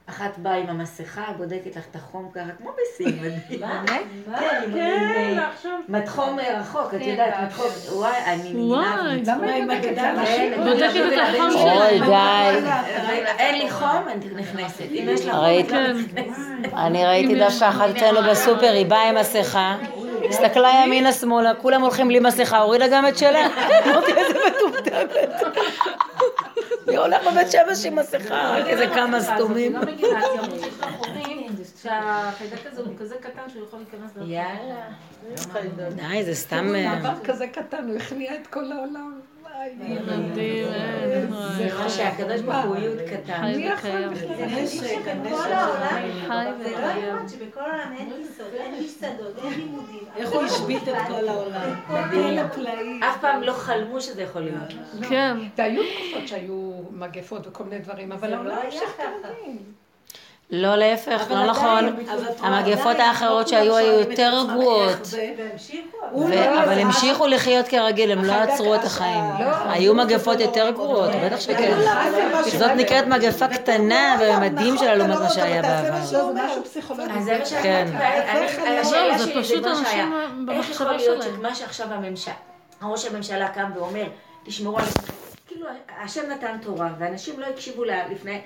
אחת באה עם המסכה, בודקת לך את החום ככה, כמו בסין, מדהים. כן, עם עם, אה, מתחום אה, רחוק, את יודעת, מתחום, וואי, אני וואי. נגנב. למה היא בודקת? כן, בודקת את החום. שלי. אוי, די. אין לי חום, אני נכנסת. אם יש לך חום? את לא כן. נכנסת. אני ראיתי דווקא אחת אצלנו בסופר, היא באה עם מסכה, הסתכלה ימינה שמאלה, כולם הולכים בלי מסכה, הורידה גם את שלה. אמרתי איזה מטומטמת. היא הולכת בבית שמש עם מסכה, רק איזה כמה סתומים. לא שיש חורים, שהחיידק הזה הוא כזה קטן שהוא יכול להיכנס יאללה. די, זה סתם... אה, דבר כזה קטן, הוא הכניע את כל העולם. וואי. מה שהקדוש ברוך הוא יוד קטן. מי יכול. בכלל? זה שבכל העולם, זה לא. יאמן שבכל העולם אין טיסות, אין מסעדות, אין לימודים. איך הוא השבית את כל העולם? אף פעם לא חלמו שזה יכול להיות. כן. והיו תקופות שהיו מגפות וכל מיני דברים, אבל זה העולם לא המשיך. כרגיל. לא, להפך, לא נכון. המגפות האחרות לא שהיו היו יותר גרועות. לא אבל עזב. המשיכו לחיות כרגיל, הם לא עצרו את החיים. לא, היו מגפות לא יותר לא גרועות, לא. בטח שכן. מה זאת נקראת מגפה קטנה בממדים שלה לעומת מה שהיה בעבר. לא, זה משהו פסיכולוגי. אז זה מה כן. לא, השאלה זה שלי זה פשוט מה שהיה. אנשים איך יכול במחשבה להיות. שמה שעכשיו הממשלה, ראש הממשלה קם ואומר, תשמרו על... כאילו, השם נתן תורה, ואנשים לא הקשיבו לה לפני...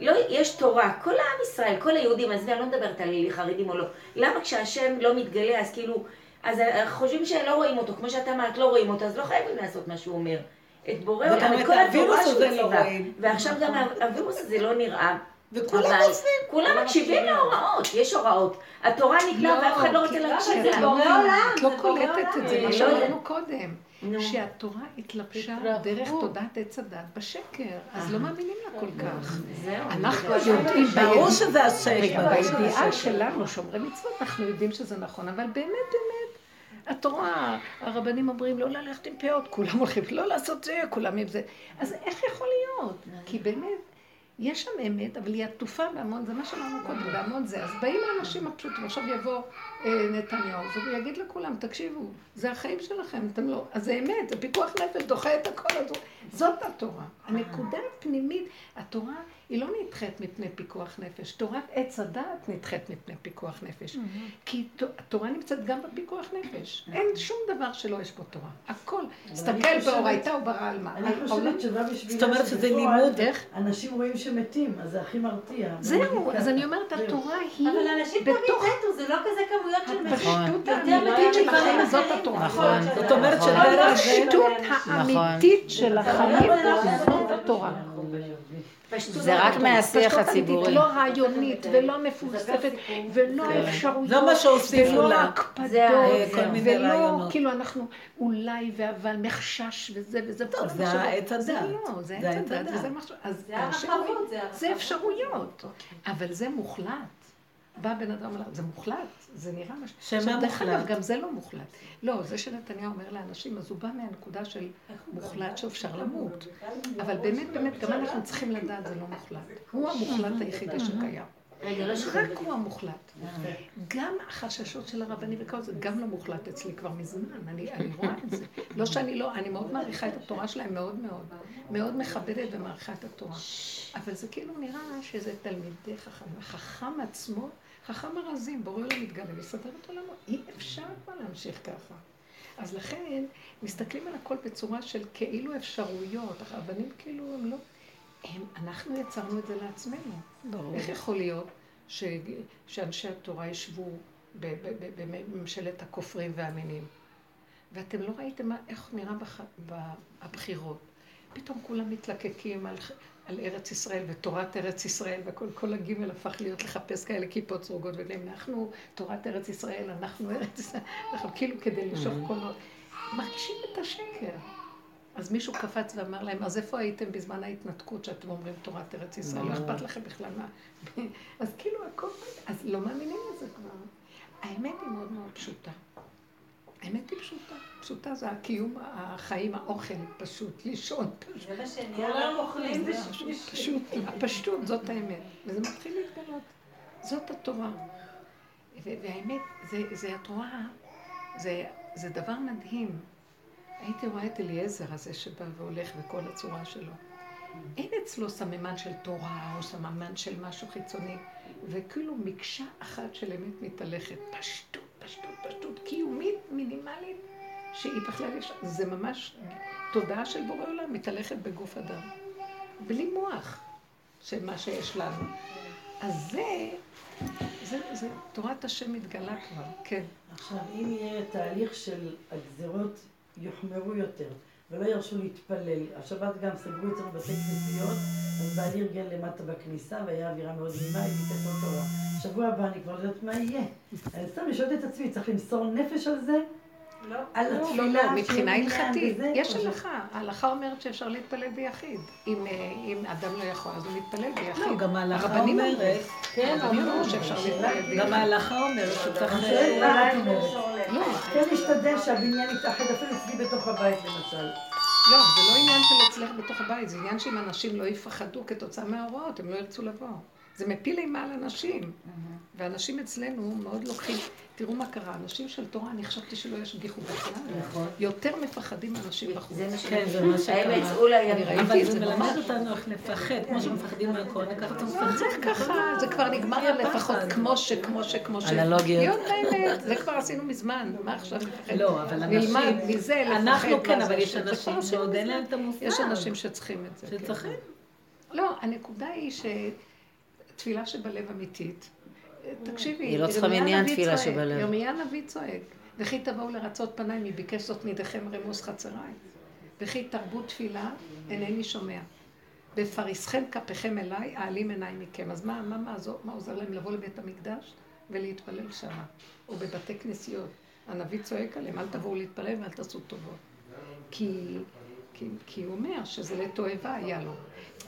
לא, יש תורה, כל העם ישראל, כל היהודים, עזבי, אני לא מדברת על חרדים או לא. למה כשהשם לא מתגלה, אז כאילו... אז חושבים שלא רואים אותו, כמו שאתה אמרת, לא רואים אותו, אז לא חייבים לעשות מה שהוא אומר. את בורא עולם, את כל התורה שהוא לא ציווה. ועכשיו גם הווירוס הזה לא נראה. וכולם עושים. כולם מקשיבים להוראות, יש הוראות. התורה נקנה לא, ואף אחד לא רוצה לא, להקשיב זה לה. בורא עולם, את לא זה קולטת את זה. מה לא שאמרנו קודם. נו. שהתורה התלבשה. דרך תודעת עץ הדת בשקר, אז לא מאמינים לה כל כך. זהו. אנחנו יודעים ברור שזה השקר. בידיעה. שלנו, שומרי מצוות, אנחנו יודעים שזה נכון, אבל באמת, באמת, התורה, הרבנים אומרים לא ללכת עם פאות, כולם הולכים לא לעשות זה, כולם עם זה. אז איך יכול להיות? כי באמת, יש שם אמת, אבל היא עטופה בהמון, זה מה שאמרנו קודם, בהמון זה. אז באים האנשים הפשוטים, עכשיו יבוא אה, נתניהו, והוא יגיד לכולם, תקשיבו, זה החיים שלכם, אתם לא, אז זה אמת, זה פיקוח נפש, דוחה את הכל, הוא- זאת התורה. הנקודה הפנימית, התורה היא לא נדחית מפני פיקוח נפש, תורת עץ הדעת נדחית מפני פיקוח נפש. כי התורה נמצאת גם בפיקוח נפש. אין שום דבר שלא יש בו תורה. הכל. תסתכל באורייתא וברא עלמא. אני העולם- חושבת שבא בשבילה זאת אומרת שזה לימוד, איך? אנשים רואים שמתים, אז זה הכי מרתיע. זהו, אז אני אומרת. התורה היא אבל אנשים תמיד מתו, זה לא כזה כמויות של מתים. הפשטות יותר האמיתית של החיים, זאת. התורה. נכון. זאת אומרת נכון. שדרך. הפשטות האמיתית של החיים, זאת התורה. זה רק הרעיון. מהשיח פשטות הציבורי. לא רעיונית ולא מפולספת ולא אפשרויות. לא מה שהוסיפו ולא. הקפדות, זה ה- כל מיני ולא רעיונות. כאילו אנחנו אולי ואבל מחשש וזה וזה. טוב, כל זה. העץ הדת. זה לא, זה זה עץ העץ הדת זה הרחבות. אפשרויות, אבל זה מוחלט. בא בן אדם ואומר, זה מוחלט, זה נראה משהו. שמה עכשיו, דרך מוחלט? אגב, גם זה לא מוחלט. לא, זה שנתניהו אומר לאנשים, אז הוא בא מהנקודה של מוחלט שאפשר למות. אבל באמת, באמת, גם אנחנו צריכים לדעת, זה לא מוחלט. הוא המוחלט היחידי שקיים. רגע, לא רק. הוא המוחלט. גם החששות של הרבנים וכל זה, גם לא מוחלט אצלי כבר מזמן, אני, אני רואה את זה. לא שאני לא, אני מאוד מעריכה את התורה שלהם, מאוד מאוד. מאוד מכבדת ומעריכה את התורה. אבל זה כאילו נראה שזה תלמידי חכם. החכם עצמו, חכם ארזים, בורא עולם מתגלה ויסדר את עולמו. אי אפשר כבר להמשיך ככה. אז לכן, מסתכלים על הכל בצורה של כאילו אפשרויות. הרבנים כאילו הם לא... הם, אנחנו יצרנו את זה לעצמנו. ברור. איך יכול להיות ש, שאנשי התורה ישבו בממשלת הכופרים והמינים? ואתם לא ראיתם מה, איך נראה בח, הבחירות. פתאום כולם מתלקקים על, על ארץ ישראל ותורת ארץ ישראל, וכל כל הגימל הפך להיות לחפש כאלה כיפות סרוגות, ולהם, אנחנו תורת ארץ ישראל, אנחנו ארץ ישראל, אנחנו כאילו כדי למשוך קולות. מרגישים את השקר. אז מישהו קפץ ואמר להם, אז איפה הייתם בזמן ההתנתקות שאתם אומרים תורת ארץ ישראל? לא אכפת לכם בכלל מה... אז כאילו הכל... אז לא מאמינים לזה כבר. האמת היא מאוד מאוד פשוטה. האמת היא פשוטה. פשוטה זה הקיום, החיים, האוכל, פשוט, לישון, פשוט. זה מה שנהיה אוכלים. פשוט, הפשטות, זאת האמת. וזה מתחיל להתגלות. זאת התורה. והאמת, זה, זה התורה, זה, זה דבר מדהים. הייתי רואה את אליעזר הזה שבא והולך וכל הצורה שלו. אין אצלו סממן של תורה או סממן של משהו חיצוני, וכאילו מקשה אחת של אמת מתהלכת. פשטות, פשטות, פשטות, קיומית, מינימלית, שהיא בכלל יש... זה ממש תודעה של בורא עולם, מתהלכת בגוף אדם. בלי מוח של מה שיש לנו. אז זה, זה, זה תורת השם מתגלה כבר, כן. עכשיו, אם יהיה תהליך של הגזרות יוחמרו יותר, ולא ירשו להתפלל, השבת גם סגרו אצלנו בתי כנסיות, אז בעלי ארגן למטה בכניסה, והיה אווירה מאוד נעימה, הייתי ספר תורה. שבוע הבא אני כבר לא יודעת מה יהיה. אני סתם שואלת את עצמי, צריך למסור נפש על זה? לא. לא, התפילה, לא, מבחינה הלכתית, יש הלכה. ההלכה אומרת שאפשר להתפלל ביחיד. אם, אה, אם אדם לא יכול, אז הוא מתפלל ביחיד. לא, גם ההלכה הרבנים אומרת. כן, הרבנים אמרו שאפשר להתפלל ביחיד. גם ההלכה אומרת שצריך... לא, כן להשתדל שהבניין יתאחד אפילו אצלי בתוך הבית למשל. לא, זה לא עניין של אצלך בתוך הבית, זה עניין שאם אנשים לא יפחדו כתוצאה מההוראות, הם לא ירצו לבוא. זה מפיל אימה על אנשים. ואנשים אצלנו מאוד לוקחים, תראו מה קרה, אנשים של תורה, אני חשבתי שלא ישגיחו בכלל. יותר מפחדים אנשים בחוץ. זה מה ש... כן, זה מה שקרה. הם יצאו ראיתי אבל זה מלמד. אותנו איך לפחד, כמו שמפחדים מהכל, ככה אתה מפחד. זה ככה, זה כבר נגמר לפחות. כמו ש, כמו ש, כמו ש. אנלוגיות. להיות באמת, זה כבר עשינו מזמן, מה עכשיו לפחד? לא, אבל אנשים... נלמד מזה לפחד. אנחנו כן, אבל יש ש- אנשים שעוד אין. להם את המושג. יש אנשים שצריכים את זה. כן. שצריכים. לא, הנקודה היא שתפילה שבלב אמיתית, תקשיבי, היא לא צריכה מניין תפילה שבלב. ירמיה הנביא צועק, וכי תבואו לרצות פניי, מי ביקש זאת מידיכם רמוס חצריי. וכי תרבו תפילה, אינני שומע. בפריסכם כפיכם אליי, אעלים עיניים מכם. אז מה, מה, מה, מה עוזר להם לבוא לבית המקדש ולהתפלל שמה? או בבתי כנסיות. הנביא צועק עליהם, אל תבואו להתפלל ואל תעשו טובות. כי, כי, כי הוא אומר שזה לתועבה היה לו.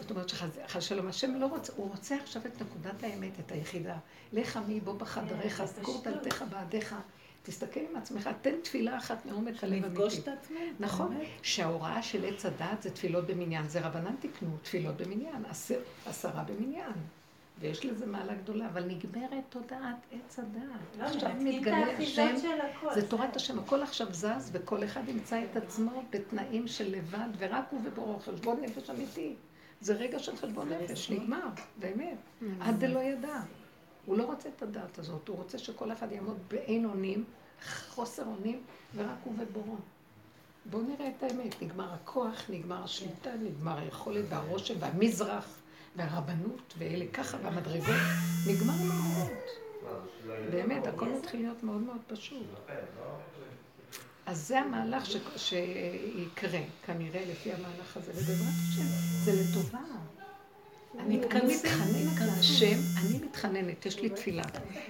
זאת אומרת שחס שלום, השם לא רוצה, הוא רוצה עכשיו את נקודת האמת, את היחידה. לך עמי בוא בחדריך, זכור דלתך בעדיך. תסתכל עם עצמך, תן תפילה אחת מעומק הלב אמיתי. לפגוש את עצמך. נכון, שההוראה של עץ הדת זה תפילות במניין, זה רבנן תקנו, תפילות במניין, עשר, עשרה במניין. ויש לזה מעלה גדולה, אבל נגמרת תודעת עץ הדת. לא, עכשיו מתגלה השם. זה תורת השם, הכל עכשיו זז, וכל אחד ימצא את עצמו בתנאים של לבד, ורק הוא ובורו, חשבון נפש אמיתי. זה רגע של חשבון נפש, נגמר, באמת. עד דלא ידע. הוא לא רוצה את הדעת הזאת, הוא רוצה שכל אחד יעמוד באין אונים, חוסר אונים, ורק הוא ובורו. בואו נראה את האמת, נגמר הכוח, נגמר השליטה, נגמר היכולת והרושם והמזרח והרבנות, ואלה ככה, והמדרגות, נגמר המדרגות. באמת, הכל מתחיל להיות מאוד מאוד פשוט. אז זה המהלך ש... שיקרה, כנראה, לפי המהלך הזה, ובעזרת השם, זה לטובה. אני מתחננת להשם, אני מתחננת, יש לי תפילה,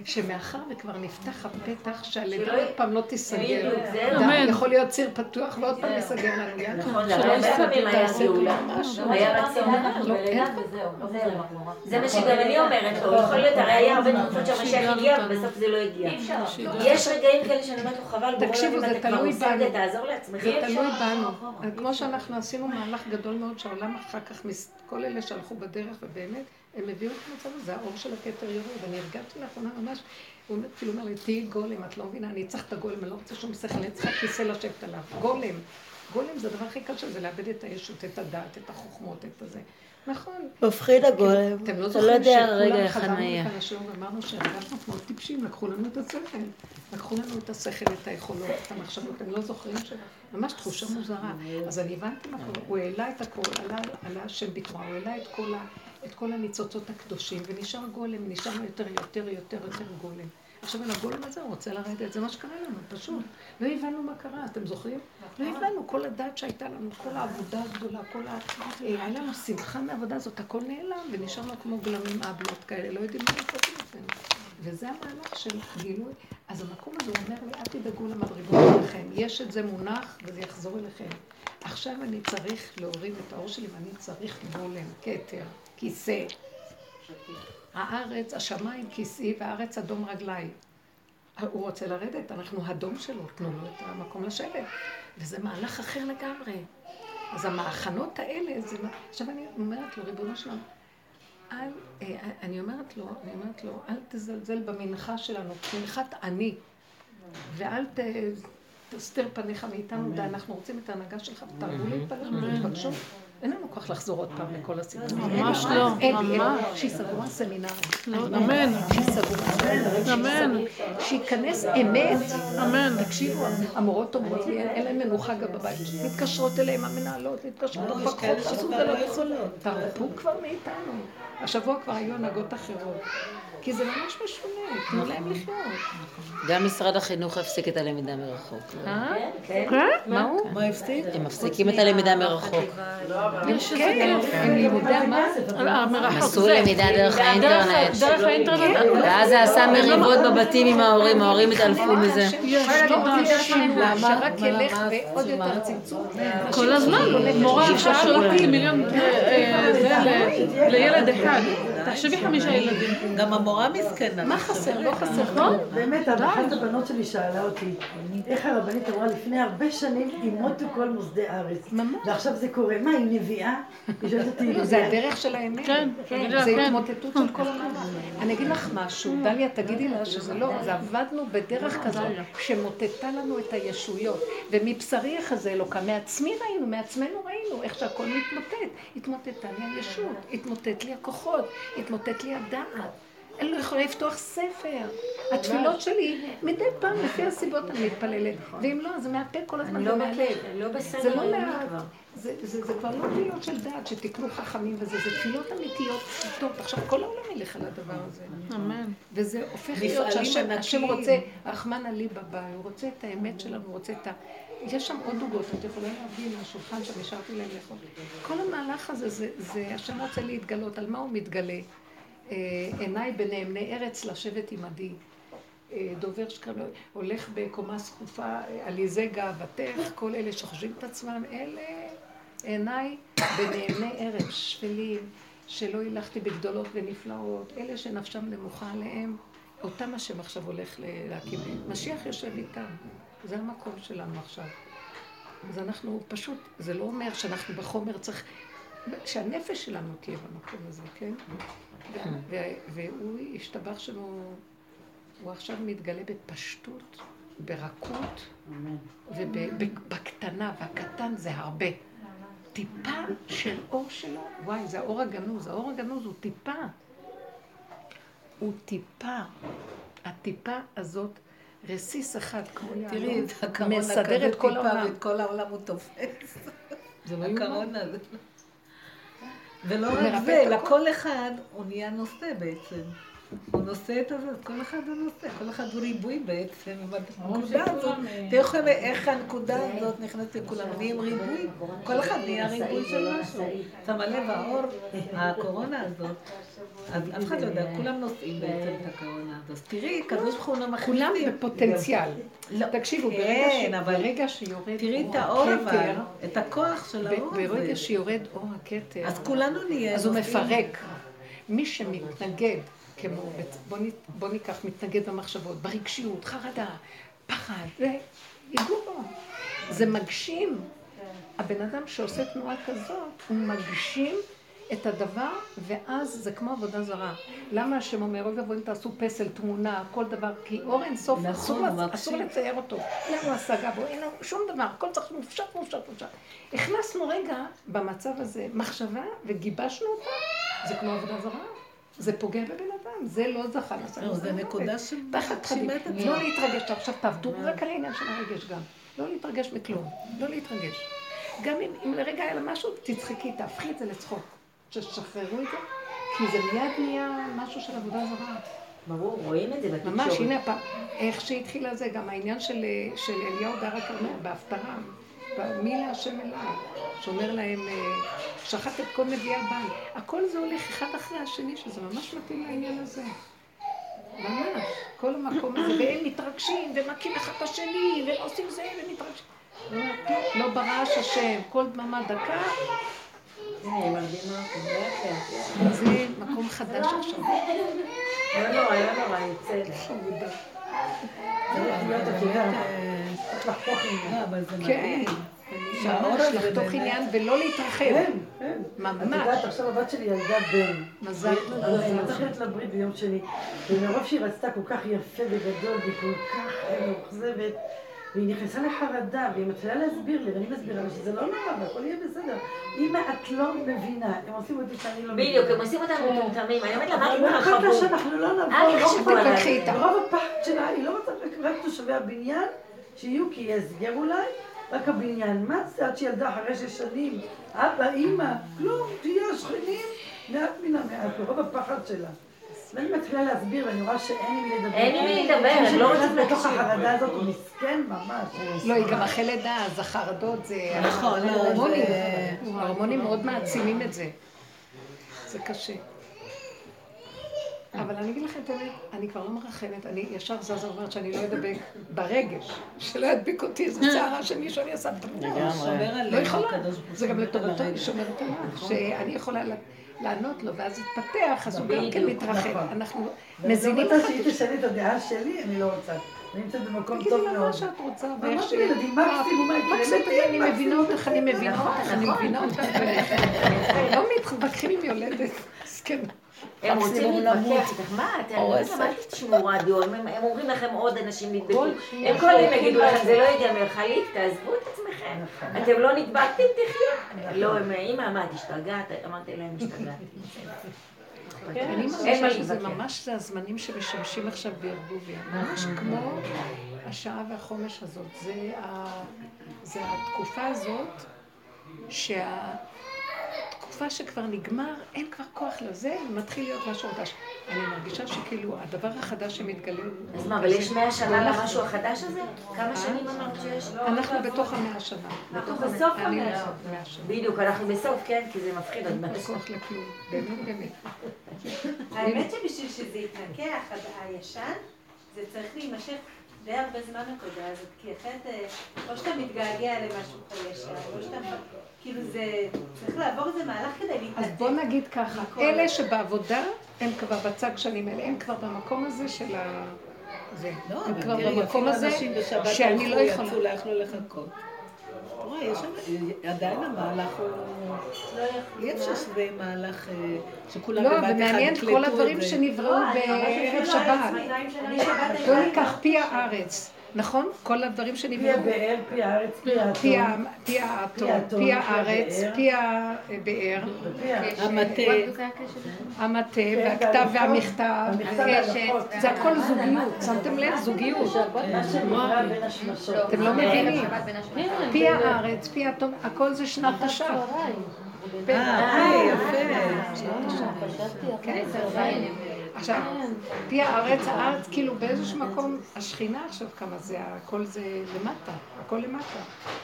שמאחר וכבר נפתח הפתח, שהלידה עוד פעם לא תיסגר. די, יכול להיות ציר פתוח ועוד פעם ייסגר לנו יד. נכון, היה רצון לא, אין זה מה שגם אני אומרת לו, יכול להיות, הרי היה הרבה תקופות שהמשיח הגיע ובסוף זה לא הגיע. יש רגעים כאלה שאני אומרת לו, חבל, תקשיבו, זה תלוי בנו. תעזור לעצמך. זה תלוי בנו. כמו שאנחנו עשינו מהלך גדול מאוד, שהעולם אחר כך, כל אלה שהלכו בדרך, ובאמת, הם הביאו את המצב הזה, האור של הכתר יורד. אני הרגשתי לאחרונה ממש, הוא כאילו אומר לי, תהיי גולם, את לא מבינה, אני צריך את הגולם, אני לא רוצה שום שכל, אני צריכה כיסא לשבת עליו. גולם. גולם זה הדבר הכי קשה, זה לאבד את הישות, את הדעת, את החוכמות, את הזה. נכון. מפחיד הגולם. אתם לא לא זוכרים שכולם חזרנו. לכאן לשיעור ואמרנו שהרגשנו כמו טיפשים, לקחו לנו את השכל. לקחו לנו את השכל, את היכולות, את המחשבות, אתם לא זוכרים ש... ממש תחושה מוזרה. אז אני הבנתי מה קורה, הוא העלה את הכל, עלה, עלה השם בתמורה, הוא העלה את כל, ה, את כל הניצוצות הקדושים, ונשאר גולם, נשאר יותר, יותר, יותר, יותר גולם. עכשיו על הגולם הזה הוא רוצה לרדת, זה מה שקרה לנו, פשוט. לא הבנו מה קרה, אתם זוכרים? לא הבנו, כל הדעת שהייתה לנו, כל העבודה הגדולה, כל ה... אה, היה לנו שמחה מהעבודה הזאת, הכל נעלם, ונשארנו כמו גלמים אבלות כאלה, לא יודעים מה לעשות עם עצמנו. וזה המהלך של גילוי. אז המקום הזה אומר לי, אל תדאגו למדרגות שלכם, יש את זה מונח וזה יחזור אליכם. עכשיו אני צריך להוריד את האור שלי ואני צריך גולם, כתר, כיסא. הארץ, השמיים כיסאי והארץ אדום רגליי. הוא רוצה לרדת, אנחנו הדום שלו, תנו לו את המקום לשבת. וזה מהלך אחר לגמרי. אז המהכנות האלה, זה... מה- עכשיו אני אומרת לו, ריבונו שלנו, אל, אה, אני אומרת לו, אני אומרת לו, אל תזלזל במנחה שלנו, מנחת אני, ואל ת, תסתר פניך מאיתנו, אנחנו רוצים את ההנהגה שלך, ותרבו להתפלל, תבקשו. אין לנו כוח לחזור עוד פעם לכל הסיפור. ממש לא, ממש. שיסגרו הסמינרים. לא, אמן. שיסגרו אמן. שייכנס אמת. אמן. תקשיבו, המורות אומרות לי, אין להן מנוחה גם בבית. מתקשרות אליהם המנהלות, מתקשרות, מפקחות, עשו ולא יכולות. תרפו כבר מאיתנו. השבוע כבר היו הנהגות אחרות. כי זה ממש משונה, תנו להם לחיות. גם משרד החינוך הפסיק את הלמידה מרחוק. אה? כן? מה הוא? מה הפסיק? הם מפסיקים את הלמידה מרחוק. כן, הם לימודי מה? עשו. למידה דרך האינטרנט. דרך האינטרנט. ואז זה עשה מריבות בבתים עם ההורים, ההורים התעלפו מזה. לא, שרק ילך ועוד יותר צמצום. כל הזמן, מורה שאל אותי מיליון, אה, אה, לילד אחד. תחשבי חמישה ילדים. גם המורה מסכנה. מה חסר? לא חסר. נכון? באמת, אחת הבנות שלי שאלה אותי, איך הרבנית אמרה לפני הרבה שנים, ימותו כל מוסדי ארץ. ממש. ועכשיו זה קורה. מה, היא נביאה? היא שואלת אותי, לא, זה הדרך של האמת. כן, לה, זה כן. התמוטטות של כל המאמר. אני אגיד לך משהו, דליה, תגידי לה שזה לא, זה עבדנו בדרך כזאת שמוטטה לנו את הישויות. ומבשרי יחזה אלוקה, מעצמי ראינו, מעצמנו ראינו, איך שהכל מתמוטט. התמוטטה לי הישות, התמוטט לי הכוחות, התמוטט לי הדעת. אני לא יכולה לפתוח ספר. התפילות שלי, מדי פעם, לפי הסיבות אני מתפללת. ואם לא, אז זה מהפה כל הזמן. אני לא אני לא בסדר זה לא מעט. כבר. זה, זה, זה כבר לא תפילות של דעת, שתקנו חכמים וזה, זה תפילות אמיתיות פשוטות. עכשיו, כל העולם ילך על הדבר הזה. אמן. וזה הופך להיות שהשם רוצה, רחמנא ליבא בא, הוא רוצה את האמת שלנו, הוא רוצה את ה... יש שם עוד עוגות, את יכולה להביא מהשולחן שם, השארתי להם לאכול. כל המהלך הזה, זה, זה השם רוצה להתגלות, על מה הוא מתגלה? אה, עיניי בנאמני ארץ לשבת עמדי. אה, דובר שקרא, הולך בקומה זקופה, עליזי גאוותך, כל אלה שחושבים את עצמם, אלה עיניי בנאמני ארץ, שפלים, שלא הילכתי בגדולות ונפלאות, אלה שנפשם נמוכה עליהם, אותם השם עכשיו הולך להקים. משיח יושב איתם, זה המקום שלנו עכשיו. אז אנחנו פשוט, זה לא אומר שאנחנו בחומר צריך, שהנפש שלנו תהיה במקום הזה, כן? והוא השתבח שלו, הוא עכשיו מתגלה בפשטות, ברכות, ובקטנה, והקטן זה הרבה. טיפה של אור שלו, וואי, זה האור הגנוז, האור הגנוז הוא טיפה. הוא טיפה. הטיפה הזאת, רסיס אחד כמו תראי, את מסדר את כל העולם. ואת כל העולם הוא תופס. זה לא זה... ולא רק זה, את אלא הכל. כל אחד הוא נהיה נושא בעצם. הוא נושא את הזאת, כל אחד הוא נושא, כל אחד הוא ריבוי בעצם. עם הנקודה הזאת, תראו לכם איך הנקודה הזאת נכנסת לכולם, נהיים ריבוי, כל אחד נהיה ריבוי של משהו. שמה לב, האור, הקורונה הזאת, אז אף אחד לא יודע, כולם נושאים בעצם את הקורונה הזאת. אז תראי, קדוש ברוך הוא לא מכניסים. כולם בפוטנציאל. תקשיבו, ברגע ש- כן, אבל ברגע שיורד תראי את האור אבל, את הכוח של האור הזה. ברגע שיורד אור הכתר, אז כולנו נהיה אז הוא. מפרק. מי שמתנגד, כמו, בוא, נ, בוא ניקח מתנגד במחשבות, ברגשיות, חרדה, פחד, ויגעו בו. זה מגשים. הבן אדם שעושה תנועה כזאת, הוא מגשים את הדבר, ואז זה כמו עבודה זרה. למה השם אומר, אוי ואבוי אם תעשו פסל, תמונה, כל דבר, כי אור אין סוף, נכון, אסור. אסור לצייר אותו. אין לנו השגה בו, אין לנו שום דבר, הכל צריך מופשט, מופשט, מופשט. הכנסנו רגע במצב הזה מחשבה וגיבשנו אותה, זה כמו עבודה זרה. זה פוגע בבן אדם, זה לא זכה. לא, זה נקודה של תחת את. עצמה. לא להתרגש, עכשיו תעבדו רק על העניין של הרגש גם. לא להתרגש מכלום, לא להתרגש. גם אם, לרגע היה לה משהו, תצחקי, תהפכי את זה לצחוק. תשחררו את זה, כי זה מיד נהיה משהו של עבודה זרה. ברור, רואים את זה בתקשורת. ממש, הנה הפעם, איך שהתחילה זה, גם העניין של, של אליהו דר הכרמל, בהפטרה, מי להשם אליי, שאומר להם, אה, שחט את כל נביאי הבעל. הכל זה הולך אחד אחרי השני, שזה ממש מתאים לעניין הזה. ממש, כל המקום הזה, והם מתרגשים, ומכים אחד את השני, ועושים זה, ומתרגשים. לא, לא ברעש השם, כל דממה דקה. זה מקום חדש עכשיו. לא נורא, לא נורא, יוצא. צריך את. אבל כן. ממש לחתוך עניין ולא להתרחב. כן, כן. את ממש. יודעת, עכשיו הבת שלי ילדה בן. מזל. אז צריכה ללכת לברית ביום שני. ומרוב שהיא רצתה כל כך יפה וגדול, והיא כל כך אה, מאוכזבת, והיא נכנסה לחרדה, והיא מתחילה להסביר לי, ואני מסבירה לה שזה לא נורא, והכל יהיה בסדר. אמא, את לא מבינה, הם עושים אותי שאני לא מבינה. בדיוק, הם עושים אותנו מטומטמים. אני אומרת לה, מה אבל את לא אכפת לה? שאנחנו לא נבוא, אל תחשבו. עליי. תקחי איתה. מרוב הפחד שלה, היא לא רוצה רק תושבי הבניין, שיהיו כי יהיה הסגר אולי, רק הבניין. מה זה עד שילדה אחרי שש שנים? אבא, אימא, כלום, תהיה השכנים, מעט מן המעט, מרוב הפחד שלה. ואני מתחילה להסביר, ואני רואה שאין עם מי לדבר. אין עם מי לדבר, הם לא שנכנס לתוך. החרדה הזאת, הוא מסכן ממש. לא, היא גם אחרי לידה, אז החרדות זה... נכון, לא, ההורמונים מאוד מעצימים את זה. זה קשה. אבל אני אגיד לכם את האמת, אני כבר לא מרחמת, אני ישר זזה אומרת שאני לא אדבק ברגש, שלא ידביק אותי איזה צערה שמישהו אני אעשה את לא עלינו, יכולה, הקדוש ברוך הוא זה גם לטובתו, היא שומרת עליו, נכון. שאני יכולה לה- לענות לו, ואז יתפתח, אז הוא גם כן מתרחב. נכון. אנחנו מזינים לא אחד רוצה שהיא תשנה את הדעה שלי, אני לא רוצה. נמצאת במקום תגידי טוב לה מאוד. מה שאת רוצה, ואיך אמרתי ש... לילדים, מקסימום, מה יקרה? מקסימום, כן, אני מבינה. אותך, אני מבינה נכון, אותך, אני נכון. מבינה אותך. לא מתווכחים עם יולדת, מסכן. הם רוצים להתווכח. איתך, מה, אתם. אל תשמעו רדיו, הם הם אומרים לכם עוד אנשים נדבקו. הם כל היום שהולכים יגידו לכם. זה לא ייגמר, חליק, תעזבו את עצמכם. אתם לא נדבקתם, תחיו. לא, אמא, מה, את השתגעת? אמרתי להם, השתגעתי. שזה להתווכח. ממש זה הזמנים שמשמשים עכשיו בערבוביה. ממש כמו השעה והחומש הזאת. זה זה התקופה הזאת, תקופה שכבר נגמר, אין כבר כוח לזה, מתחיל להיות משהו חדש. אני מרגישה שכאילו הדבר החדש שמתגלה... אז מה, אבל יש מאה שנה למשהו החדש הזה? כמה שנים אמרת שיש? אנחנו בתוך המאה שנה. בתוך בסוף המאה. מאה שנה. בדיוק, אנחנו בסוף, כן? כי זה מפחיד עוד מעט. אין כוח לכלום, באמת באמת. האמת שבשביל שזה יתנקח, הישן, זה צריך להימשך די הרבה זמן התודעה הזאת, כי אחרת, אה, או שאתה מתגעגע למשהו ישן, או שאתה, כאילו זה, צריך לעבור איזה מהלך כדי אז להתנתק. בוא נגיד ככה, אלה שבעבודה, הם כבר בצג שנים האלה, הם כבר במקום הזה של ה... זה. לא, הם כבר במקום הזה, בשבת שאני לא יכולה. יצאו, לא יכלו לחכות. רואה, יש שם, עדיין המהלך הוא... אי אפשר שזה יהיה מהלך אה, שכולם לא, בבת ומעניין יקלטו כל את הדברים זה. שנבראו לא, אני ממש בערב אפילו שבת. אני שבת ניקח פי הארץ, נכון? כל הדברים פי שנבראו. הבאר, פי הארץ, פי פי האתון. פי האתון, האתון, פי פי הארץ. פי הבאר, ופי ה- המטה, המטה והכתב והמכתב. זה הכל זוגיות, שמתם לב? זוגיות. השמשות. אתם לא מבינים. כן, פי הארץ, פי האטום, הכל זה שנת תש"ף. אה, יפה. כן, עכשיו, פי הארץ, הארץ, כאילו באיזשהו מקום, השכינה עכשיו כמה זה, הכל זה למטה, הכל למטה.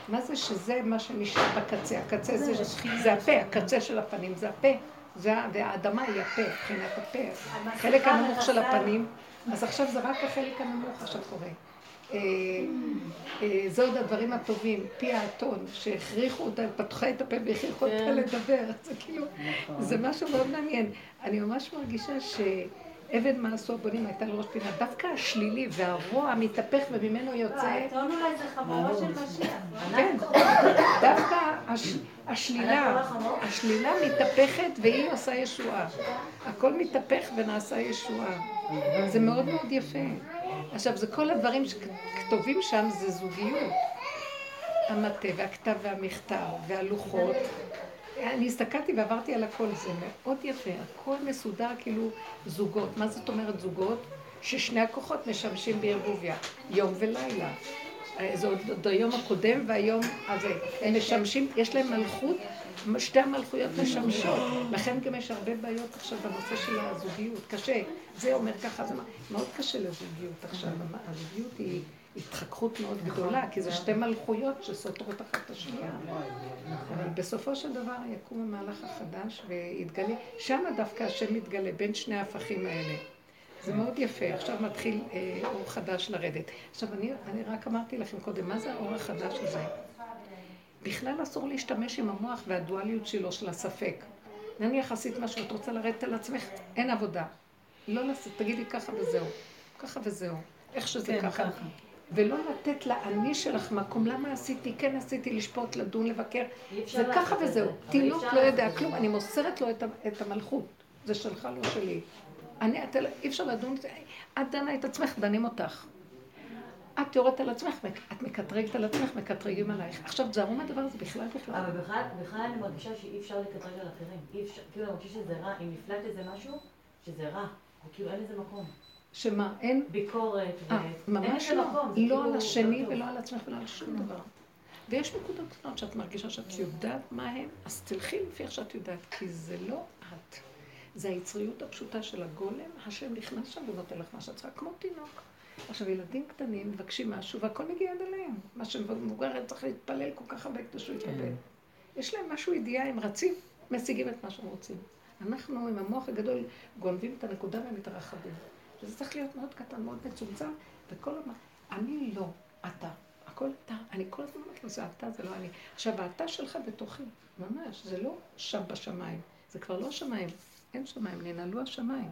מה זה שזה מה שנשאר בקצה? הקצה זה, זה הפה, הקצה של הפנים זה הפה. זה, והאדמה היא הפה, מבחינת הפה. החלק הנמוך של הפנים, אז עכשיו זה רק החלק הנמוך עכשיו קורה. אה, אה, זה עוד הדברים הטובים, פי האתון, שהכריחו אותה, פתחה את הפה והכריחו אותה לדבר, זה כאילו, זה משהו מאוד מעניין. אני ממש מרגישה שעבד מעשו בונים הייתה לראש פינה, דווקא השלילי והרוע מתהפך וממנו יוצא, האתון אולי זה חמורו של משיח. כן, דווקא הש- השלילה, השלילה מתהפכת והיא עושה ישועה. הכל מתהפך ונעשה ישועה. זה מאוד מאוד יפה. עכשיו, זה כל הדברים שכתובים שם זה זוגיות. המטה והכתב והמכתב והלוחות. אני הסתכלתי ועברתי על הכל, זה מאוד יפה, הכל מסודר כאילו זוגות. מה זאת אומרת זוגות? ששני הכוחות משמשים בערבוביה, יום ולילה. אה, זה עוד, עוד היום הקודם והיום הזה. הם משמשים, יש להם מלכות, שתי המלכויות משמשות. לכן גם יש הרבה בעיות עכשיו בנושא של הזוגיות. קשה. זה אומר ככה, זה מאוד קשה לזוגיות עכשיו. הזוגיות היא התחככות מאוד גדולה, כי זה שתי מלכויות שסותרות אחת את השנייה. אבל בסופו של דבר יקום המהלך החדש ויתגלה, שם דווקא השם מתגלה בין שני ההפכים האלה. זה מאוד יפה, עכשיו מתחיל אה, אור חדש לרדת. עכשיו, אני, אני רק אמרתי לכם קודם, מה זה האור החדש הזה? בכלל אסור להשתמש עם המוח והדואליות שלו, של הספק. נניח עשית משהו, את רוצה לרדת על עצמך, אין עבודה. לא לעשות, תגידי ככה וזהו. ככה וזהו. איך שזה כן, ככה. ככה. ולא לתת לאני שלך מקום, למה עשיתי, כן עשיתי, לשפוט, לדון, לבקר. זה ככה וזהו. תינוק לא יודע כלום, אני מוסרת לו את המלכות. זה שלך, לא שלי. אני, אי אפשר לדון, את דנה את עצמך, דנים אותך. את יורדת על עצמך, את מקטרגת על עצמך, מקטרגים עלייך. עכשיו, תזהרו מהדבר הזה בכלל בכלל. אבל בכלל, אני מרגישה שאי אפשר לקטרג על אחרים. כאילו אני מרגישה שזה רע. אם נפלט איזה משהו, שזה רע. וכאילו אין לזה מקום. שמה, אין, ביקורת. אה, ממש לא. זה לא כאילו על השני. ולא על עצמך ולא על שום דבר. ויש נקודות קטנות שאת מרגישה שאת יודעת מה הם, אז תלכי לפי איך שאת יודעת, כי זה לא את. זה היצריות הפשוטה של הגולם, השם נכנס שם ונותן לך מה שאת צריכה, כמו תינוק. עכשיו, ילדים קטנים מבקשים משהו והכל מגיע עד אליהם. מה שמבוגר צריך להתפלל כל כך הרבה כדי שהוא יקבל. יש להם משהו ידיעה, הם רצים, משיגים את מה שהם רוצים. אנחנו עם המוח הגדול גונבים את הנקודה ומתרחבים. וזה צריך להיות מאוד קטן, מאוד מצומצם, וכל הזמן, אני לא, אתה. הכל אתה, אני כל הזמן אומרת לו, זה אתה, זה לא אני. עכשיו, האתה שלך בתוכי, ממש, זה לא שם בשמיים, זה כבר לא שמיים, אין שמיים, ננעלו השמיים.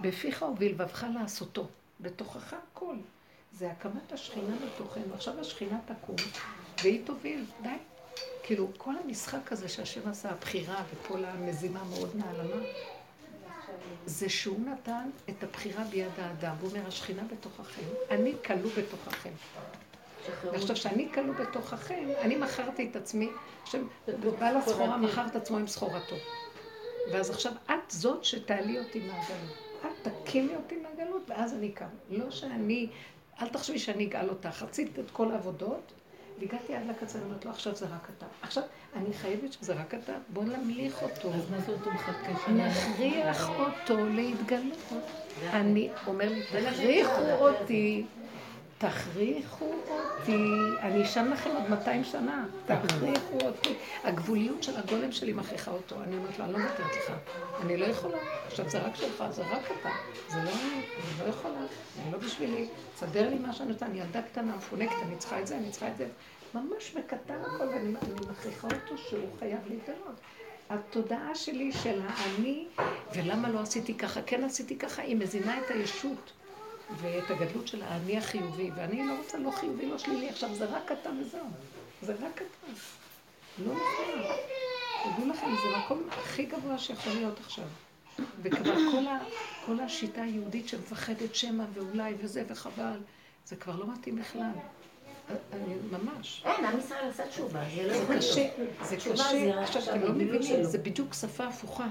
בפיך ובלבבך לעשותו, בתוכך הכל. זה הקמת השכינה בתוכנו. עכשיו השכינה תקום, והיא תוביל, די. כאילו, כל המשחק הזה שהשם עשה, הבחירה וכל המזימה מאוד נעלמה, זה שהוא נתן את הבחירה ביד האדם. הוא אומר, השכינה בתוככם, אני כלוא בתוככם. ועכשיו, כשאני כלוא בתוככם, אני מכרתי את עצמי, עכשיו, בעל הסחורה מכר את עצמו עם סחורתו. ואז עכשיו, את זאת שתעלי אותי מהגלות. את תקימי אותי מהגלות, ואז אני קם. לא שאני, אל תחשבי שאני אגאל אותך. עשית את כל העבודות, והגעתי עד לקצה, אני אומרת לו, עכשיו זה רק אתה. עכשיו, אני חייבת שזה רק אתה, בוא נמליך אותו. אז מה זה אותו מחכה נכריח אותו להתגלות. אני אומר לי, תכריחו אותי, תכריחו אותי, אני אשן לכם עוד 200 שנה, תכריחו אותי. הגבוליות של הגולם שלי מכריחה אותו. אני אומרת לו, אני לא נותנת לך, אני לא יכולה. עכשיו זה רק שלך, זה רק אתה. זה לא אני, אני לא יכולה, זה לא בשבילי. תסדר לי מה שאני רוצה, אני ילדה קטנה, מפונקת, אני צריכה את זה, אני צריכה את זה. ממש בקטן הכל, ואני אני מכריחה אותו שהוא חייב להתגלות. התודעה שלי של האני, ולמה לא עשיתי ככה, כן עשיתי ככה, היא מזינה את הישות ואת הגדלות של האני החיובי, ואני לא רוצה לא חיובי, לא שלילי, עכשיו זה רק אתה וזהו, זה רק אתה. לא נכון. תדעו לכם, זה המקום הכי גבוה שיכול להיות עכשיו. וכבר כל, ה, כל השיטה היהודית שמפחדת שמא ואולי וזה וחבל, זה כבר לא מתאים בכלל. אני ממש. אין, עם ישראל עשה תשובה, זה לא קשה, זה קשה. עכשיו, אתם לא מבינים, זה בדיוק שפה הפוכה.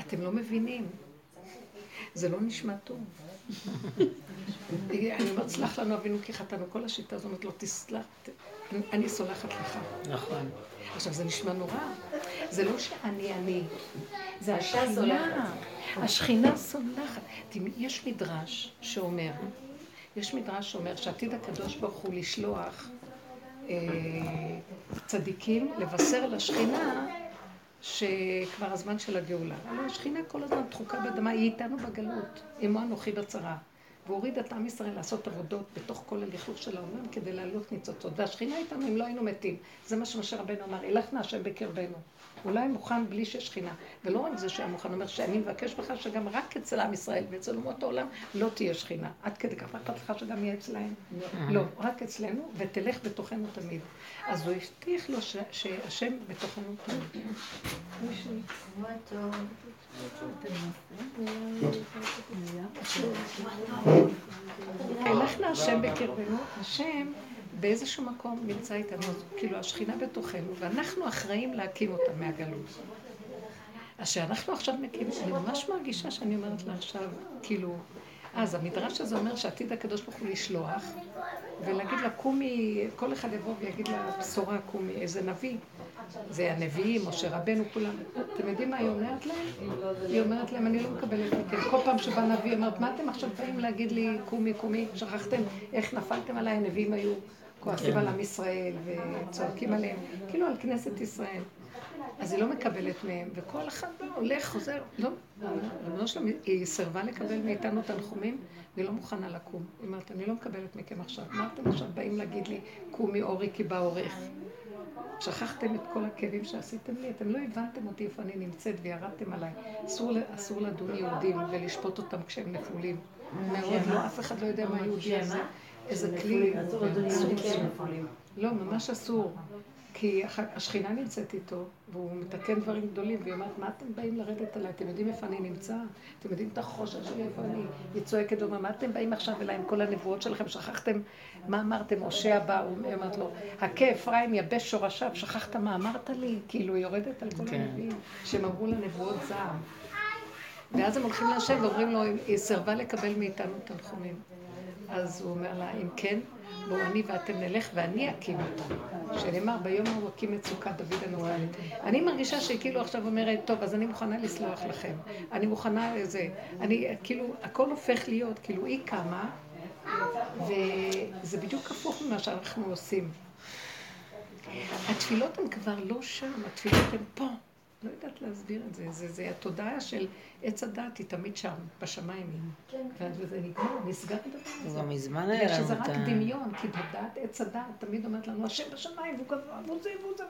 אתם לא מבינים. זה לא נשמע טוב. אני אומרת, סלח לנו אבינו כי חטאנו. כל השיטה הזאת אומרת לו, תסלח, ת- אני סולחת לך. נכון. עכשיו, זה נשמע נורא. זה לא שאני אני, זה השכינה. השכינה סולחת. יש מדרש שאומר, יש מדרש שאומר שעתיד הקדוש ברוך הוא לשלוח אה, צדיקים לבשר לשכינה שכבר הזמן של הגאולה. הלוא השכינה כל הזמן דחוקה באדמה, היא איתנו בגלות, עמו אנוכי בצרה. והוריד את עם ישראל לעשות עבודות בתוך כל הלכלוך של העולם כדי להעלות ניצוצות. והשכינה איתנו אם לא היינו מתים. זה מה שמשה רבנו אמר, הילך נא השם בקרבנו. הוא לא היה מוכן בלי שיש שכינה. ולא רק זה שהיה מוכן, הוא אומר שאני מבקש בך שגם רק אצל עם ישראל ואצל אומות העולם לא תהיה שכינה. עד כדי כך אכפת לך שגם יהיה אצלהם? לא, רק אצלנו, ותלך בתוכנו תמיד. אז הוא הבטיח לו שהשם בתוכנו תמיד. הלך להשם בקרבנו, השם באיזשהו מקום נמצא איתנו, כאילו השכינה בתוכנו, ואנחנו אחראים להקים אותה מהגלות. אז שאנחנו עכשיו מקימים, אני ממש מרגישה שאני אומרת לה עכשיו, כאילו, אז המדרש הזה אומר שעתיד הקדוש ברוך הוא לשלוח, ולהגיד לה קומי, כל אחד יבוא ויגיד לה בשורה קומי, איזה נביא. זה הנביאים, משה רבנו, כולם. אתם יודעים מה היא אומרת להם? היא אומרת להם, אני לא מקבלת מכם. כל פעם שבא נביא, היא אומרת, מה אתם עכשיו באים להגיד לי קומי קומי? שכחתם איך נפלתם עליי, הנביאים היו כועסים על עם ישראל וצועקים עליהם, כאילו על כנסת ישראל. אז היא לא מקבלת מהם, וכל אחד בא, הולך, חוזר. לא, רבנו שלום, היא סירבה לקבל מאיתנו תנחומים, והיא לא מוכנה לקום. היא אומרת, אני לא מקבלת מכם עכשיו. מה אתם עכשיו באים להגיד לי, קומי אורי כי בא אורך? שכחתם את כל הכאבים שעשיתם לי, אתם לא הבנתם אותי איפה אני נמצאת וירדתם עליי. אסור, אסור לדון יהודים ולשפוט אותם כשהם נפולים. מאוד לא, אף אחד לא יודע מה יהודי הזה. איזה כלי. לא, ממש אסור. כי השכינה נמצאת איתו, והוא מתקן דברים גדולים, והיא אומרת, מה אתם באים לרדת אליי? אתם יודעים איפה אני נמצא? אתם יודעים את החושך שלי, איפה אני? היא צועקת ואומרת, מה אתם באים עכשיו אליי עם כל הנבואות שלכם? שכחתם מה אמרתם? הושע בא, היא אומרת לו, הכה אפרים יבש שורשיו, שכחת מה אמרת לי? כאילו, היא יורדת על כל כן. הנביאים, שהם אמרו לה נבואות זעם. ואז הם הולכים להשם ואומרים לו, היא סירבה לקבל מאיתנו תנחומים. אז הוא אומר לה, אם כן, בואו אני ואתם נלך ואני אקים אותה. שנאמר, ביום ההוא אקים את סוכת דוד הנורלית. אני מרגישה שהיא כאילו עכשיו אומרת, טוב, אז אני מוכנה לסלוח לכם. אני מוכנה לזה. אני, כאילו, הכל הופך להיות, כאילו, היא קמה, וזה בדיוק הפוך ממה שאנחנו עושים. התפילות הן כבר לא שם, התפילות הן פה. לא יודעת להסביר את זה. זה, זה התודעה של עץ הדת היא תמיד שם, בשמיים היא. וזה נגמר, נסגר הדבר הזה. גם מזמן בגלל היה לנו שזה את רק ה... דמיון, כי תודעת עץ הדת תמיד אומרת לנו, השם בשמיים, והוא גבוה, והוא זה, והוא זה.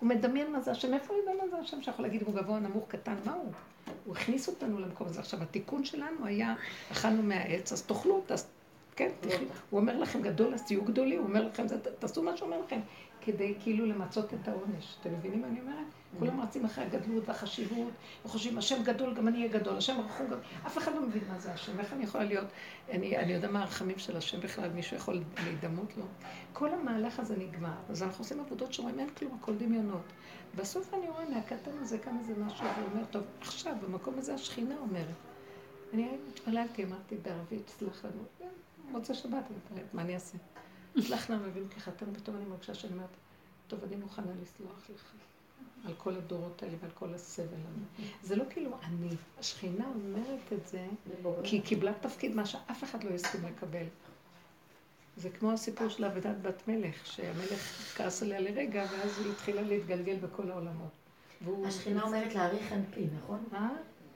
הוא מדמיין מה זה השם, איפה הוא יודע מה זה השם שיכול להגיד אם הוא גבוה, נמוך, קטן, מה הוא? הוא הכניס אותנו למקום הזה. עכשיו, התיקון שלנו היה, אכלנו מהעץ, אז תאכלו, תס... כן, תאכלו. הוא אומר לכם, גדול, אז תהיו גדולים, הוא אומר לכם, "זה- תעשו מה שהוא אומר לכם, כדי כאילו למצות את העונש. אתם מבינים מה אני אומרת? כולם רצים אחרי הגדלות והחשיבות, וחושבים, השם גדול, גם אני אהיה גדול, השם רחום גם... אף אחד לא מבין מה זה השם, איך אני יכולה להיות... אני, אני יודע מה הרחמים של השם בכלל, מישהו יכול להידמות לו. כל המהלך הזה נגמר, אז אנחנו עושים עבודות שרואים, אין כלום, הכל דמיונות. בסוף אני רואה מהקטן הזה כמה זה משהו, ואומר, טוב, עכשיו, במקום הזה השכינה אומרת. אני התפללתי, אמרתי בערבית, סלח לנו, מוצא שבת, מה אני אעשה? סלח לנו אבינו כחטאנו, פתאום אני מרגישה שאני אומרת, טוב, אני מוכנה לסלוח לך. על כל הדורות האלה ועל כל הסבל הזה. זה לא כאילו אני, השכינה אומרת את זה, כי היא קיבלה תפקיד מה שאף אחד לא יסכים לקבל. זה כמו הסיפור של אבדת בת מלך, שהמלך כעס עליה לרגע, ואז היא התחילה להתגלגל בכל העולמות. השכינה אומרת להאריך אנפי, נכון? מה?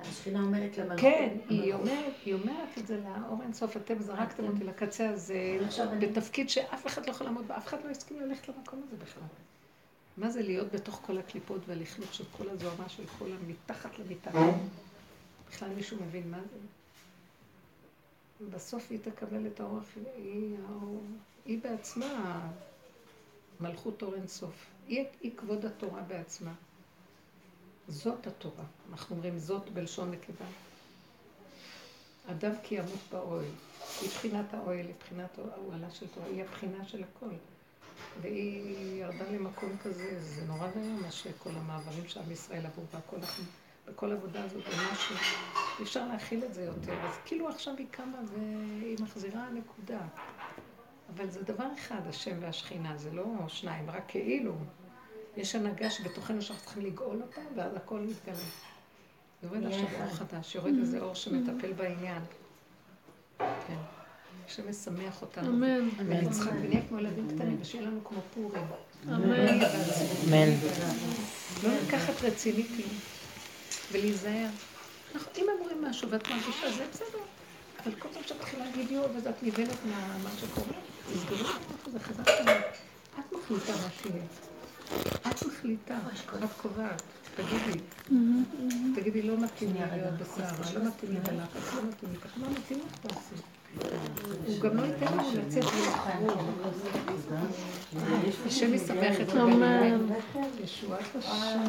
השכינה אומרת למלכות. כן, היא אומרת, היא אומרת את זה לאור אינסוף, אתם זרקתם אותי לקצה הזה, בתפקיד שאף אחד לא יכול לעמוד, ואף אחד לא הסכים ללכת למקום הזה בכלל. מה זה להיות בתוך כל הקליפות והלכלוך של כל הזוהמה של כל המתחת למיטה? בכלל מישהו מבין מה זה? בסוף היא תקבל את האור, הכי- היא, האור- היא בעצמה מלכות אור אינסוף. היא, היא כבוד התורה בעצמה. זאת התורה. אנחנו אומרים זאת בלשון נקבה. אדם כי ימות באוהל. היא בחינת האוהל, היא בחינת האוהלה של תורה, היא הבחינה של הכל. והיא ירדה למקום כזה, זה נורא ואיום מה שכל המעברים שעם ישראל עברו והכל, אנחנו, בכל העבודה הזאת, זה משהו, אי אפשר להכיל את זה יותר. אז כאילו עכשיו היא קמה והיא מחזירה נקודה. אבל זה דבר אחד, השם והשכינה, זה לא שניים, רק כאילו. יש הנהגה שבתוכנו שאנחנו צריכים לגאול אותה, ואז הכל מתגלה. יורד עכשיו אור חדש, יורד איזה אור שמטפל בעניין. כן. השם משמח אותנו. אמן. ונצחק ונהיה כמו ילדים קטנים, ושיהיה לנו כמו פורים. אמן. אמן. לא לקחת רציני כלום, ולהיזהר. אם הם אומרים משהו ואת מרגישה, זה בסדר. אבל כל פעם שאת מתחילה להגיד יו, ואז את נבהלת מה שקורה, תסגרו את הזה חזק. את מחליטה מה שיהיה. את מחליטה, את קובעת. תגידי, תגידי, לא מתאים לי להיות בסערה, לא מתאים לי בלחץ, לא מתאים לי ככה, לא מתאים לך תעשי. הוא גם לא ייתן לנו לצאת ולחרור. השם ישמח את רבנו. ישועת השם.